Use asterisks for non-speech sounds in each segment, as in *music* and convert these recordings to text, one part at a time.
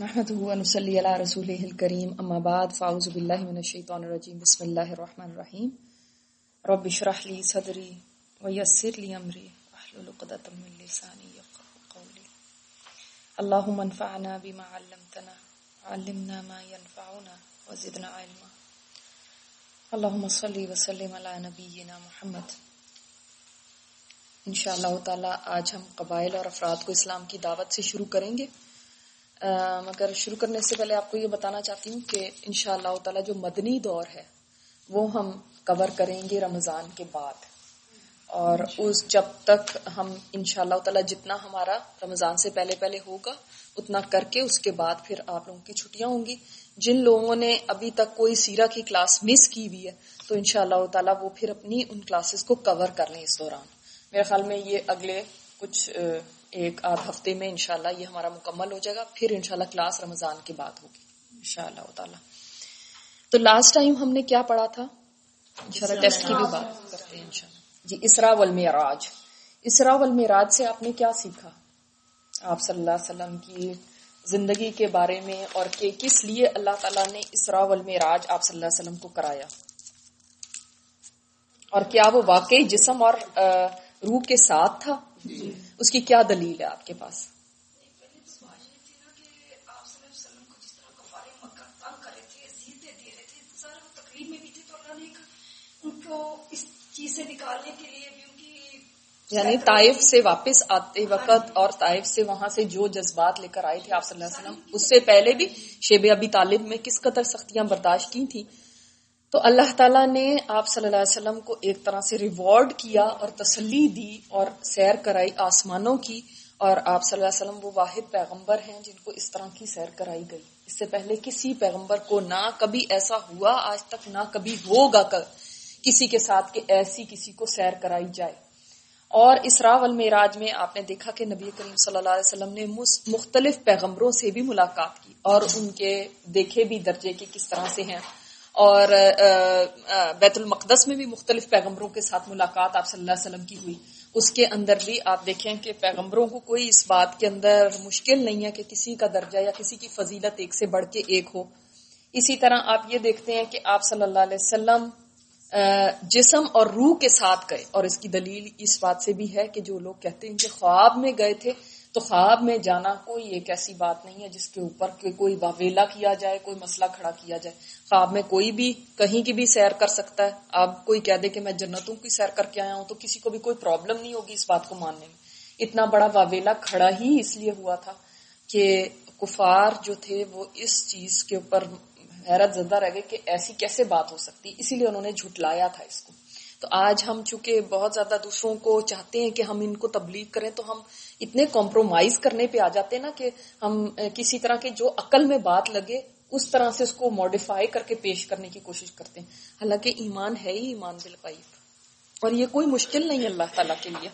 نحمده ونصلي على رسوله الكريم اما بعد فاعوذ بالله من الشيطان الرجيم. بسم الله الرحمن الرحيم. رب اشرح لي صدري ويسر لي امري واحلل عقدة من لساني يفقهوا قولي. اللهم انفعنا بما علمتنا وعلمنا ما ينفعنا، وزدنا علما. اللهم صل وسلم على نبينا محمد. انشاءاللہ تعالی آج ہم قبائل اور افراد کو اسلام کی دعوت سے شروع کریں گے۔ مگر شروع کرنے سے پہلے آپ کو یہ بتانا چاہتی ہوں کہ ان شاء اللہ تعالیٰ جو مدنی دور ہے، وہ ہم کور کریں گے رمضان کے بعد۔ اور اس جب تک ہم ان شاء اللہ تعالیٰ جتنا ہمارا رمضان سے پہلے پہلے ہوگا، اتنا کر کے اس کے بعد پھر آپ لوگوں کی چھٹیاں ہوں گی۔ جن لوگوں نے ابھی تک کوئی سیرا کی کلاس مس کی ہوئی ہے، تو ان شاء اللہ تعالیٰ وہ پھر اپنی ان کلاسز کو کور کر لیں اس دوران۔ میرے خیال میں یہ اگلے کچھ ایک آدھ ہفتے میں انشاءاللہ یہ ہمارا مکمل ہو جائے گا پھر انشاءاللہ کلاس رمضان کے بعد ہوگی انشاءاللہ تعالی۔ تو لاسٹ ٹائم ہم نے کیا پڑھا تھا؟ انشاءاللہ ٹیسٹ کی بھی بات کرتے ہیں انشاءاللہ۔ جی اسرا والمعراج اسرا والمعراج سے آپ نے کیا سیکھا؟ آپ صلی اللہ علیہ وسلم کی زندگی کے بارے میں اور کہ کس لیے اللہ تعالیٰ نے اسرا والمعراج آپ صلی اللہ علیہ وسلم کو کرایا؟ اور کیا وہ واقعی جسم اور روح کے ساتھ تھا؟ اس کی کیا دلیل ہے آپ کے پاس؟ یعنی طائف سے واپس آتے وقت اور طائف سے وہاں سے جو جذبات لے کر آئے تھے آپ صلی اللہ علیہ وسلم، اس سے پہلے بھی شیب ابی طالب میں کس قدر سختیاں برداشت کی تھیں؟ تو اللہ تعالیٰ نے آپ صلی اللہ علیہ وسلم کو ایک طرح سے ریوارڈ کیا اور تسلی دی اور سیر کرائی آسمانوں کی اور آپ صلی اللہ علیہ وسلم وہ واحد پیغمبر ہیں جن کو اس طرح کی سیر کرائی گئی۔ اس سے پہلے کسی پیغمبر کو نہ کبھی ایسا ہوا، آج تک نہ کبھی ہوگا کسی کے ساتھ کہ ایسی کسی کو سیر کرائی جائے۔ اور اسرا والمعراج میں آپ نے دیکھا کہ نبی کریم صلی اللہ علیہ وسلم نے مختلف پیغمبروں سے بھی ملاقات کی اور ان کے دیکھے بھی درجے کے کس طرح سے ہیں۔ اور بیت المقدس میں بھی مختلف پیغمبروں کے ساتھ ملاقات آپ صلی اللہ علیہ وسلم کی ہوئی۔ اس کے اندر بھی آپ دیکھیں کہ پیغمبروں کو کوئی اس بات کے اندر مشکل نہیں ہے کہ کسی کا درجہ یا کسی کی فضیلت ایک سے بڑھ کے ایک ہو۔ اسی طرح آپ یہ دیکھتے ہیں کہ آپ صلی اللہ علیہ وسلم جسم اور روح کے ساتھ گئے۔ اور اس کی دلیل اس بات سے بھی ہے کہ جو لوگ کہتے ہیں کہ خواب میں گئے تھے تو خواب میں جانا کوئی ایک ایسی بات نہیں ہے جس کے اوپر کوئی واویلا کیا جائے، کوئی مسئلہ کھڑا کیا جائے۔ خواب میں کوئی بھی کہیں کی بھی سیر کر سکتا ہے۔ اب کوئی کہہ دے کہ میں جنتوں کی سیر کر کے آیا ہوں تو کسی کو بھی کوئی پرابلم نہیں ہوگی اس بات کو ماننے میں۔ اتنا بڑا واویلا کھڑا ہی اس لیے ہوا تھا کہ کفار جو تھے وہ اس چیز کے اوپر حیرت زدہ رہ گئے کہ ایسی کیسے بات ہو سکتی۔ اسی لیے انہوں نے جھٹلایا تھا اس کو۔ تو آج ہم چونکہ بہت زیادہ دوسروں کو چاہتے ہیں کہ ہم ان کو تبلیغ کریں تو ہم اتنے کمپرومائز کرنے پہ آ جاتے ہیں نا کہ ہم کسی طرح کے جو عقل میں بات لگے، اس طرح سے اس کو ماڈیفائی کر کے پیش کرنے کی کوشش کرتے ہیں۔ حالانکہ ایمان ہے ہی ایمان بالقیب اور یہ کوئی مشکل نہیں اللہ تعالی کے لیے۔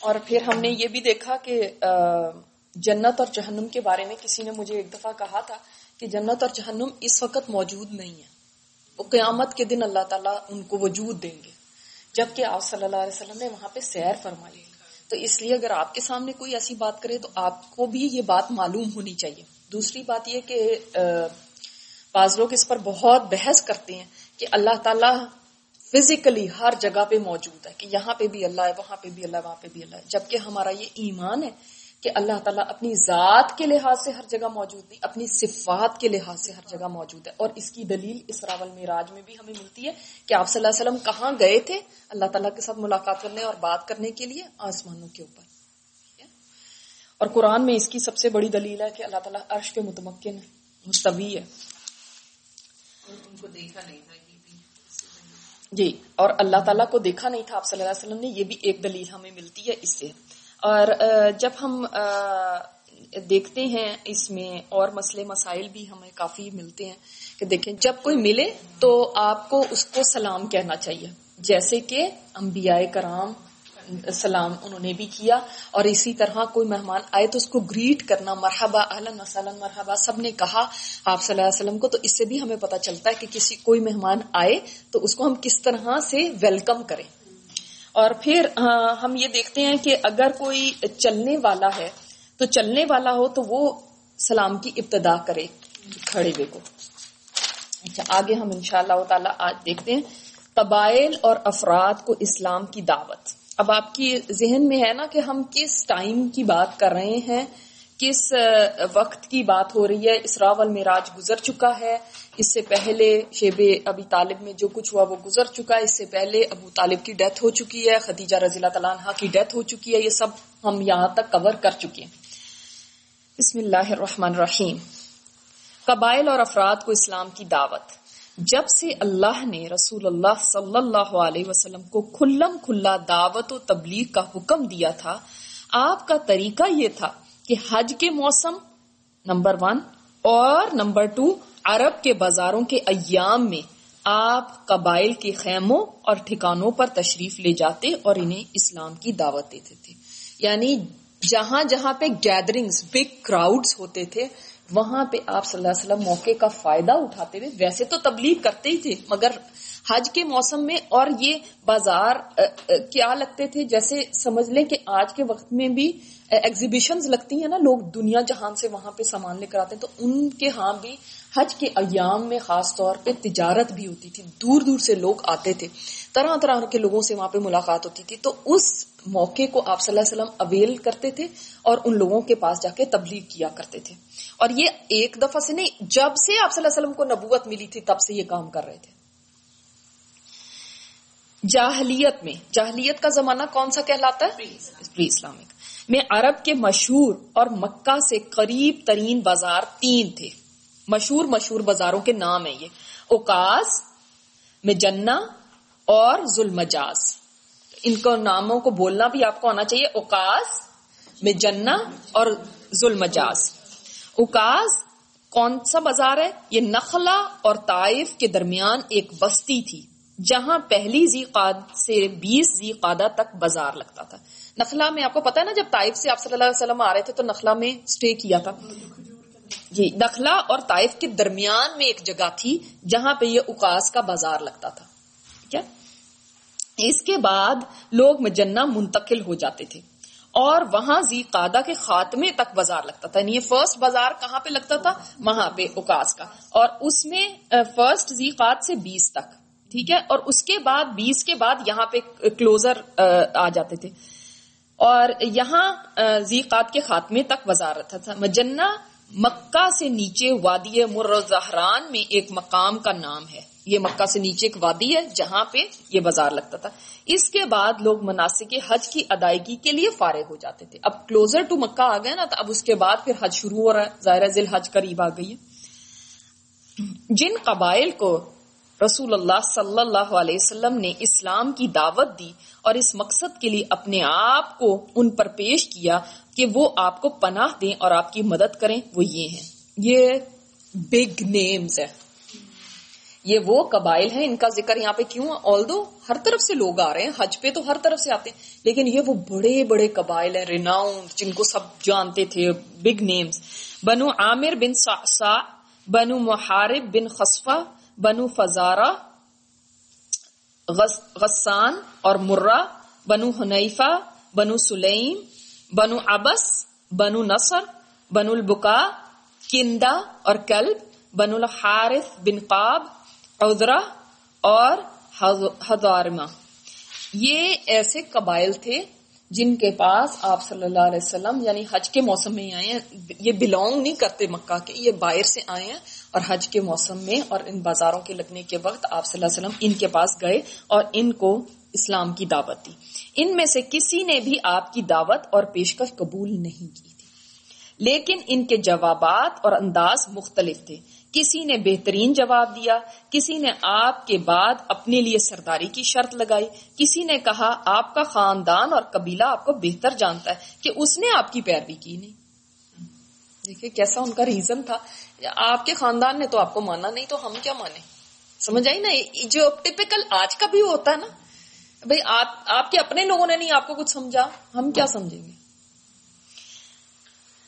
اور پھر ہم نے یہ بھی دیکھا کہ جنت اور جہنم کے بارے میں کسی نے مجھے ایک دفعہ کہا تھا کہ جنت اور جہنم اس وقت موجود نہیں ہے۔ وہ قیامت کے دن اللہ تعالیٰ ان کو وجود دیں گے۔ جبکہ آپ صلی اللہ علیہ وسلم نے وہاں پہ سیر فرمائی۔ تو اس لیے اگر آپ کے سامنے کوئی ایسی بات کرے تو آپ کو بھی یہ بات معلوم ہونی چاہیے۔ دوسری بات یہ کہ بعض لوگ اس پر بہت بحث کرتے ہیں کہ اللہ تعالیٰ فزیکلی ہر جگہ پہ موجود ہے کہ یہاں پہ بھی اللہ ہے، وہاں پہ بھی اللہ ہے، وہاں پہ بھی اللہ ہے۔ جبکہ ہمارا یہ ایمان ہے کہ اللہ تعالیٰ اپنی ذات کے لحاظ سے ہر جگہ موجود نہیں اپنی صفات کے لحاظ سے ہر جگہ موجود ہے۔ اور اس کی دلیل اس راول میراج میں بھی ہمیں ملتی ہے کہ آپ صلی اللہ علیہ وسلم کہاں گئے تھے۔ اللہ تعالیٰ کے ساتھ ملاقات کرنے اور بات کرنے کے لیے آسمانوں کے اوپر۔ اور قرآن میں اس کی سب سے بڑی دلیل ہے کہ اللہ تعالیٰ عرش پہ متمکن مستوی ہے۔ جی اور اللہ تعالیٰ کو دیکھا نہیں تھا آپ صلی اللہ علیہ وسلم نے یہ بھی ایک دلیل ہمیں ملتی ہے اس سے اور جب ہم دیکھتے ہیں اس میں اور مسئلے، مسائل بھی ہمیں کافی ملتے ہیں کہ دیکھیں جب کوئی ملے تو آپ کو اس کو سلام کہنا چاہیے۔ جیسے کہ انبیاء کرام، سلام انہوں نے بھی کیا اور اسی طرح کوئی مہمان آئے تو اس کو گریٹ کرنا، مرحبا اہلن وسلم مرحبا، سب نے کہا۔ آپ صلی اللہ علیہ وسلم کو تو اس سے بھی ہمیں پتا چلتا ہے کہ کسی کوئی مہمان آئے تو اس کو ہم کس طرح سے ویلکم کریں۔ اور پھر ہم یہ دیکھتے ہیں کہ اگر کوئی چلنے والا ہے، تو چلنے والا ہو تو وہ سلام کی ابتدا کرے کھڑے ہوئے کو۔ اچھا آگے ہم ان شاء اللہ تعالیٰ آج دیکھتے ہیں قبائل اور افراد کو اسلام کی دعوت۔ اب آپ کی ذہن میں ہے نا کہ ہم کس ٹائم کی بات کر رہے ہیں؟ کس وقت کی بات ہو رہی ہے؟ اسراء والمراج گزر چکا ہے۔ اس سے پہلے شیب ابی طالب میں جو کچھ ہوا وہ گزر چکا ہے۔ اس سے پہلے ابو طالب کی ڈیتھ ہو چکی ہے۔ خدیجہ رضی اللہ تعالیٰ عنہ کی ڈیتھ ہو چکی ہے۔ یہ سب ہم یہاں تک کور کر چکے ہیں۔ بسم اللہ الرحمن الرحیم۔ قبائل اور افراد کو اسلام کی دعوت۔ جب سے اللہ نے رسول اللہ صلی اللہ علیہ وسلم کو کھلم کھلا دعوت و تبلیغ کا حکم دیا تھا، آپ کا طریقہ یہ تھا کہ حج کے موسم، نمبر ون، اور نمبر ٹو، عرب کے بازاروں کے ایام میں آپ قبائل کے خیموں اور ٹھکانوں پر تشریف لے جاتے اور انہیں اسلام کی دعوت دیتے تھے۔ یعنی جہاں جہاں پہ گیدرنگز بگ کراؤڈز ہوتے تھے، وہاں پہ آپ صلی اللہ علیہ وسلم موقع کا فائدہ اٹھاتے تھے ویسے تو تبلیغ کرتے ہی تھے، مگر حج کے موسم میں اور یہ بازار کیا لگتے تھے؟ جیسے سمجھ لیں کہ آج کے وقت میں بھی ایگزیبیشن لگتی ہیں نا، لوگ دنیا جہان سے وہاں پہ سامان لے کر آتے ہیں، تو ان کے ہاں بھی حج کے ایام میں خاص طور پہ تجارت بھی ہوتی تھی، دور دور سے لوگ آتے تھے، طرح طرح کے لوگوں سے وہاں پہ ملاقات ہوتی تھی۔ تو اس موقع کو آپ صلی اللہ علیہ وسلم اویل کرتے تھے اور ان لوگوں کے پاس جا کے تبلیغ کیا کرتے تھے۔ اور یہ ایک دفعہ سے نہیں، جب سے آپ صلی اللہ علیہ وسلم کو نبوت ملی تھی، تب سے یہ کام کر رہے تھے۔ جاہلیت میں. جاہلیت کا زمانہ کون سا کہلاتا ہے؟ Pre Islamic. میں عرب کے مشہور اور مکہ سے قریب ترین بازار تین تھے. مشہور مشہور بازاروں کے نام ہیں یہ. اوکاس میں جنا اور ظلمجاز ان کو ناموں کو بولنا بھی آپ کو آنا چاہیے. اوکاس میں جنا اور ظلمجاز اوکاز کون سا بازار ہے؟ یہ نخلا اور طائف کے درمیان ایک بستی تھی. جہاں پہلی زی قاد سے بیس زی قادہ تک بازار لگتا تھا۔ نخلا میں آپ کو پتا ہے نا جب طائف سے آپ صلی اللہ علیہ وسلم آ رہے تھے تو نخلا میں اسٹے کیا تھا۔ جی نخلا اور طائف کے درمیان میں ایک جگہ تھی جہاں پہ یہ اکاس کا بازار لگتا تھا۔ کیا اس کے بعد لوگ مجنہ منتقل ہو جاتے تھے اور وہاں زی قادہ کے خاتمے تک بازار لگتا تھا۔ یعنی یہ فرسٹ بازار کہاں پہ لگتا تھا؟ وہاں پہ اکاس کا۔ اور اس میں فرسٹ زی قاد سے بیس تک۔ ٹھیک ہے؟ اور اس کے بعد، بیس کے بعد یہاں پہ کلوزر، آ جاتے تھے۔ اور یہاں زیقات کے خاتمے تک وزارت تھا۔ مجنہ مکہ سے نیچے وادی مرزہران میں ایک مقام کا نام ہے۔ یہ مکہ سے نیچے ایک وادی ہے جہاں پہ یہ بازار لگتا تھا۔ اس کے بعد لوگ مناسب حج کی ادائیگی کے لیے فارغ ہو جاتے تھے۔ اب کلوزر ٹو مکہ آ گئے نا، تو اب اس کے بعد پھر حج شروع ہو رہا ہے۔ ظاہر ذیل حج قریب آ گئی ہے۔ جن قبائل کو رسول اللہ صلی اللہ علیہ وسلم نے اسلام کی دعوت دی اور اس مقصد کے لیے اپنے آپ کو ان پر پیش کیا کہ وہ آپ کو پناہ دیں اور آپ کی مدد کریں، وہ یہ ہیں۔ یہ بگ نیمز ہے یہ وہ قبائل ہیں، ان کا ذکر یہاں پہ کیوں؟ آل دو ہر طرف سے لوگ آ رہے ہیں، حج پہ تو ہر طرف سے آتے ہیں، لیکن یہ وہ بڑے بڑے قبائل ہیں ریناؤنڈ جن کو سب جانتے تھے بگ نیمز بنو عامر بن سا بنو محارب بن خصفہ بنو فزارہ غسان اور مرہ، بنو حنیفہ، بنو سلیم، بنو ابس بنو نصر، بنو البکا کندا اور کلب، بنو الحارث بن قاب عذرا اور ہزارما یہ ایسے قبائل تھے جن کے پاس آپ صلی اللہ علیہ وسلم یعنی حج کے موسم میں آئے ہیں، یہ بلونگ نہیں کرتے مکہ کے، یہ باہر سے آئے ہیں۔ اور حج کے موسم میں اور ان بازاروں کے لگنے کے وقت آپ صلی اللہ علیہ وسلم ان کے پاس گئے اور ان کو اسلام کی دعوت دی۔ ان میں سے کسی نے بھی آپ کی دعوت اور پیشکش قبول نہیں کی تھی۔ لیکن ان کے جوابات اور انداز مختلف تھے۔ کسی نے بہترین جواب دیا، کسی نے آپ کے بعد اپنے لیے سرداری کی شرط لگائی۔ کسی نے کہا، آپ کا خاندان اور قبیلہ آپ کو بہتر جانتا ہے کہ اس نے آپ کی پیروی کی نہیں۔ دیکھیے کیسا ان کا ریزن تھا۔ آپ کے خاندان نے تو آپ کو مانا نہیں، تو ہم کیا مانے سمجھ آئی نا؟ جو ٹپکل آج کا بھی ہوتا ہے نا، بھائی آپ کے اپنے لوگوں نے نہیں آپ کو کچھ سمجھا، ہم کیا سمجھیں گے؟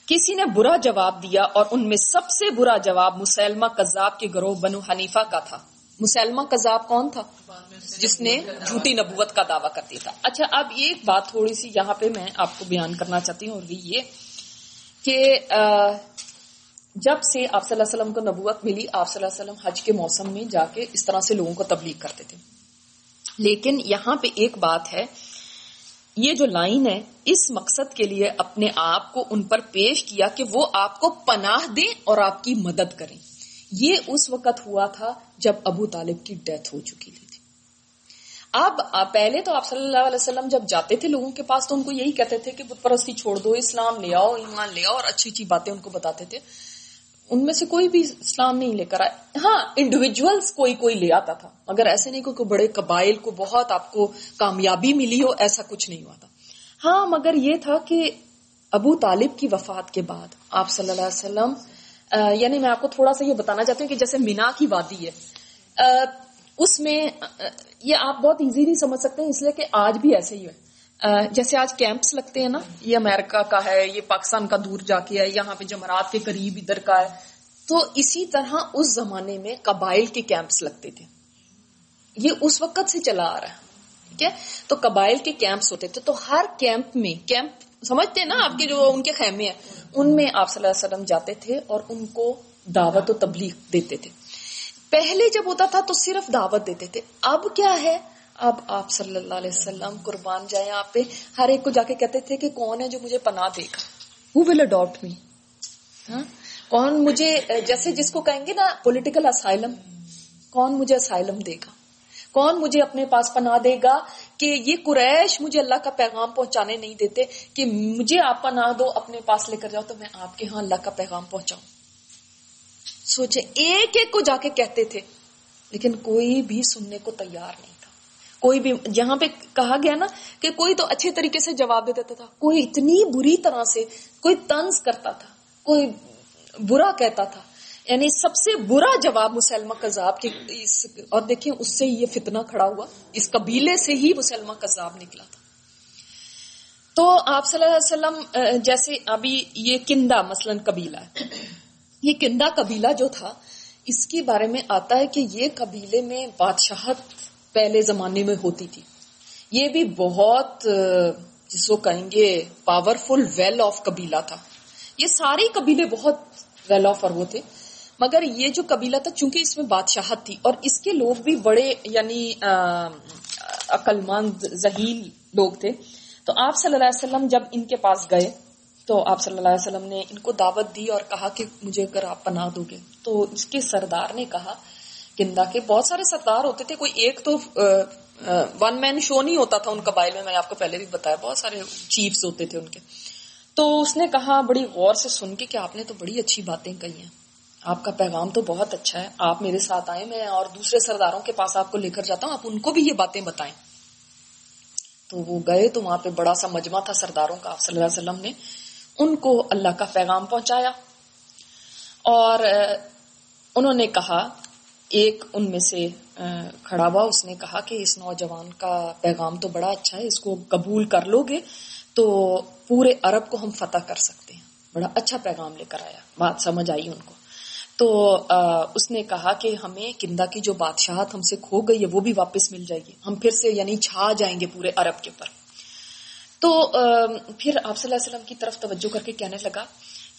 کسی نے برا جواب دیا اور ان میں سب سے برا جواب مسلمہ کذاب کے گروہ بنو حنیفہ کا تھا۔ مسلمہ کذاب کون تھا؟ جس نے جھوٹی نبوت کا دعویٰ کر دیا تھا۔ اچھا اب ایک بات تھوڑی سی یہاں پہ میں آپ کو بیان کرنا چاہتی ہوں، اور یہ کہ جب سے آپ صلی اللہ علیہ وسلم کو نبوت ملی، آپ صلی اللہ علیہ وسلم حج کے موسم میں جا کے اس طرح سے لوگوں کو تبلیغ کرتے تھے۔ لیکن یہاں پہ ایک بات ہے، یہ جو لائن ہے، اس مقصد کے لیے اپنے آپ کو ان پر پیش کیا کہ وہ آپ کو پناہ دیں اور آپ کی مدد کریں۔ یہ اس وقت ہوا تھا جب ابو طالب کی ڈیتھ ہو چکی تھی۔ اب پہلے تو آپ صلی اللہ علیہ وسلم جب جاتے تھے لوگوں کے پاس تو ان کو یہی کہتے تھے کہ بت پرستی چھوڑ دو، اسلام لے آؤ، ایمان لے آؤ اور اچھی اچھی باتیں ان کو بتاتے تھے۔ ان میں سے کوئی بھی اسلام نہیں لے کر آئے۔ ہاں انڈیویجلس کوئی کوئی لے آتا تھا۔ مگر ایسے نہیں کہ بڑے قبائل کو بہت آپ کو کامیابی ملی ہو، ایسا کچھ نہیں ہوا تھا۔ ہاں مگر یہ تھا کہ ابو طالب کی وفات کے بعد آپ صلی اللہ علیہ وسلم یعنی میں آپ کو تھوڑا سا یہ بتانا چاہتی ہوں کہ جیسے مینا کی وادی ہے اس میں یہ آپ بہت ایزی نہیں سمجھ سکتے ہیں اس لیے کہ آج بھی ایسے ہی ہے۔ جیسے آج کیمپس لگتے ہیں نا، یہ امریکہ کا ہے، یہ پاکستان کا دور جا کے ہے یہاں پہ جمعرات کے قریب ادھر کا ہے۔ تو اسی طرح اس زمانے میں قبائل کے کیمپس لگتے تھے۔ یہ اس وقت سے چلا آ رہا ہے، ٹھیک ہے؟ تو قبائل کے کیمپس ہوتے تھے۔ تو ہر کیمپ میں، کیمپ سمجھتے ہیں نا آپ کے جو ان کے خیمے ہیں، ان میں آپ صلی اللہ علیہ وسلم جاتے تھے اور ان کو دعوت و تبلیغ دیتے تھے۔ پہلے جب ہوتا تھا تو صرف دعوت دیتے تھے۔ اب کیا ہے؟ اب آپ صلی اللہ علیہ وسلم قربان جائیں آپ پہ۔ ہر ایک کو جا کے کہتے تھے کہ کون ہے جو مجھے پناہ دے گا؟ ہو ول اڈاپٹ می کون مجھے جیسے جس کو کہیں گے نا پولیٹیکل اسائلم کون مجھے اسائلم دے گا؟ کون مجھے اپنے پاس پناہ دے گا کہ یہ قریش مجھے اللہ کا پیغام پہنچانے نہیں دیتے کہ مجھے آپ پناہ دو اپنے پاس لے کر جاؤ تو میں آپ کے ہاں اللہ کا پیغام پہنچاؤں۔ سوچے ایک ایک کو جا کے کہتے تھے لیکن کوئی بھی سننے کو تیار نہیں۔ کوئی بھی جہاں پہ کہا گیا نا کہ کوئی تو اچھے طریقے سے جواب دے دیتا تھا، کوئی اتنی بری طرح سے کوئی طنز کرتا تھا، کوئی برا کہتا تھا۔ یعنی سب سے برا جواب مسلمہ کذاب کے اور دیکھیں اس سے یہ فتنہ کھڑا ہوا، اس قبیلے سے ہی مسلمہ کذاب نکلا تھا۔ تو آپ صلی اللہ علیہ وسلم جیسے ابھی یہ کندہ مثلا قبیلہ ہے۔ یہ کندہ قبیلہ جو تھا، اس کے بارے میں آتا ہے کہ یہ قبیلے میں بادشاہت پہلے زمانے میں ہوتی تھی۔ یہ بھی بہت جس کو کہیں گے پاورفل ویل آف قبیلہ تھا۔ یہ سارے قبیلے بہت ویل آف اور وہ تھے۔ مگر یہ جو قبیلہ تھا، چونکہ اس میں بادشاہت تھی اور اس کے لوگ بھی بڑے یعنی عقل مند ذہیل لوگ تھے۔ تو آپ صلی اللہ علیہ وسلم جب ان کے پاس گئے، تو آپ صلی اللہ علیہ وسلم نے ان کو دعوت دی اور کہا کہ مجھے اگر آپ پناہ دو گے۔ تو اس کے سردار نے کہا کندا کے بہت سارے سردار ہوتے تھے، کوئی ایک تو ون مین شو نہیں ہوتا تھا ان قبائل میں میں نے آپ کو پہلے بھی بتایا، بہت سارے چیفز ہوتے تھے ان کے۔ تو اس نے کہا بڑی غور سے سن کے کہ آپ نے تو بڑی اچھی باتیں کہی ہیں۔ آپ کا پیغام تو بہت اچھا ہے، آپ میرے ساتھ آئے، میں اور دوسرے سرداروں کے پاس آپ کو لے کر جاتا ہوں، آپ ان کو بھی یہ باتیں بتائیں۔ تو وہ گئے تو وہاں پہ بڑا سا مجمع تھا سرداروں کا، آپ صلی اللہ علیہ وسلم نے ان کو اللہ کا پیغام پہنچایا۔ اور انہوں نے کہا ایک ان میں سے کھڑا ہوا۔ اس نے کہا کہ اس نوجوان کا پیغام تو بڑا اچھا ہے، اس کو قبول کر لو گے تو پورے عرب کو ہم فتح کر سکتے ہیں۔ بڑا اچھا پیغام لے کر آیا، بات سمجھ آئی ان کو۔ تو اس نے کہا کہ ہمیں کندہ کی جو بادشاہت ہم سے کھو گئی ہے، وہ بھی واپس مل جائے گی۔ ہم پھر سے یعنی چھا جائیں گے پورے عرب کے اوپر۔ تو پھر آپ صلی اللہ علیہ وسلم کی طرف توجہ کر کے کہنے لگا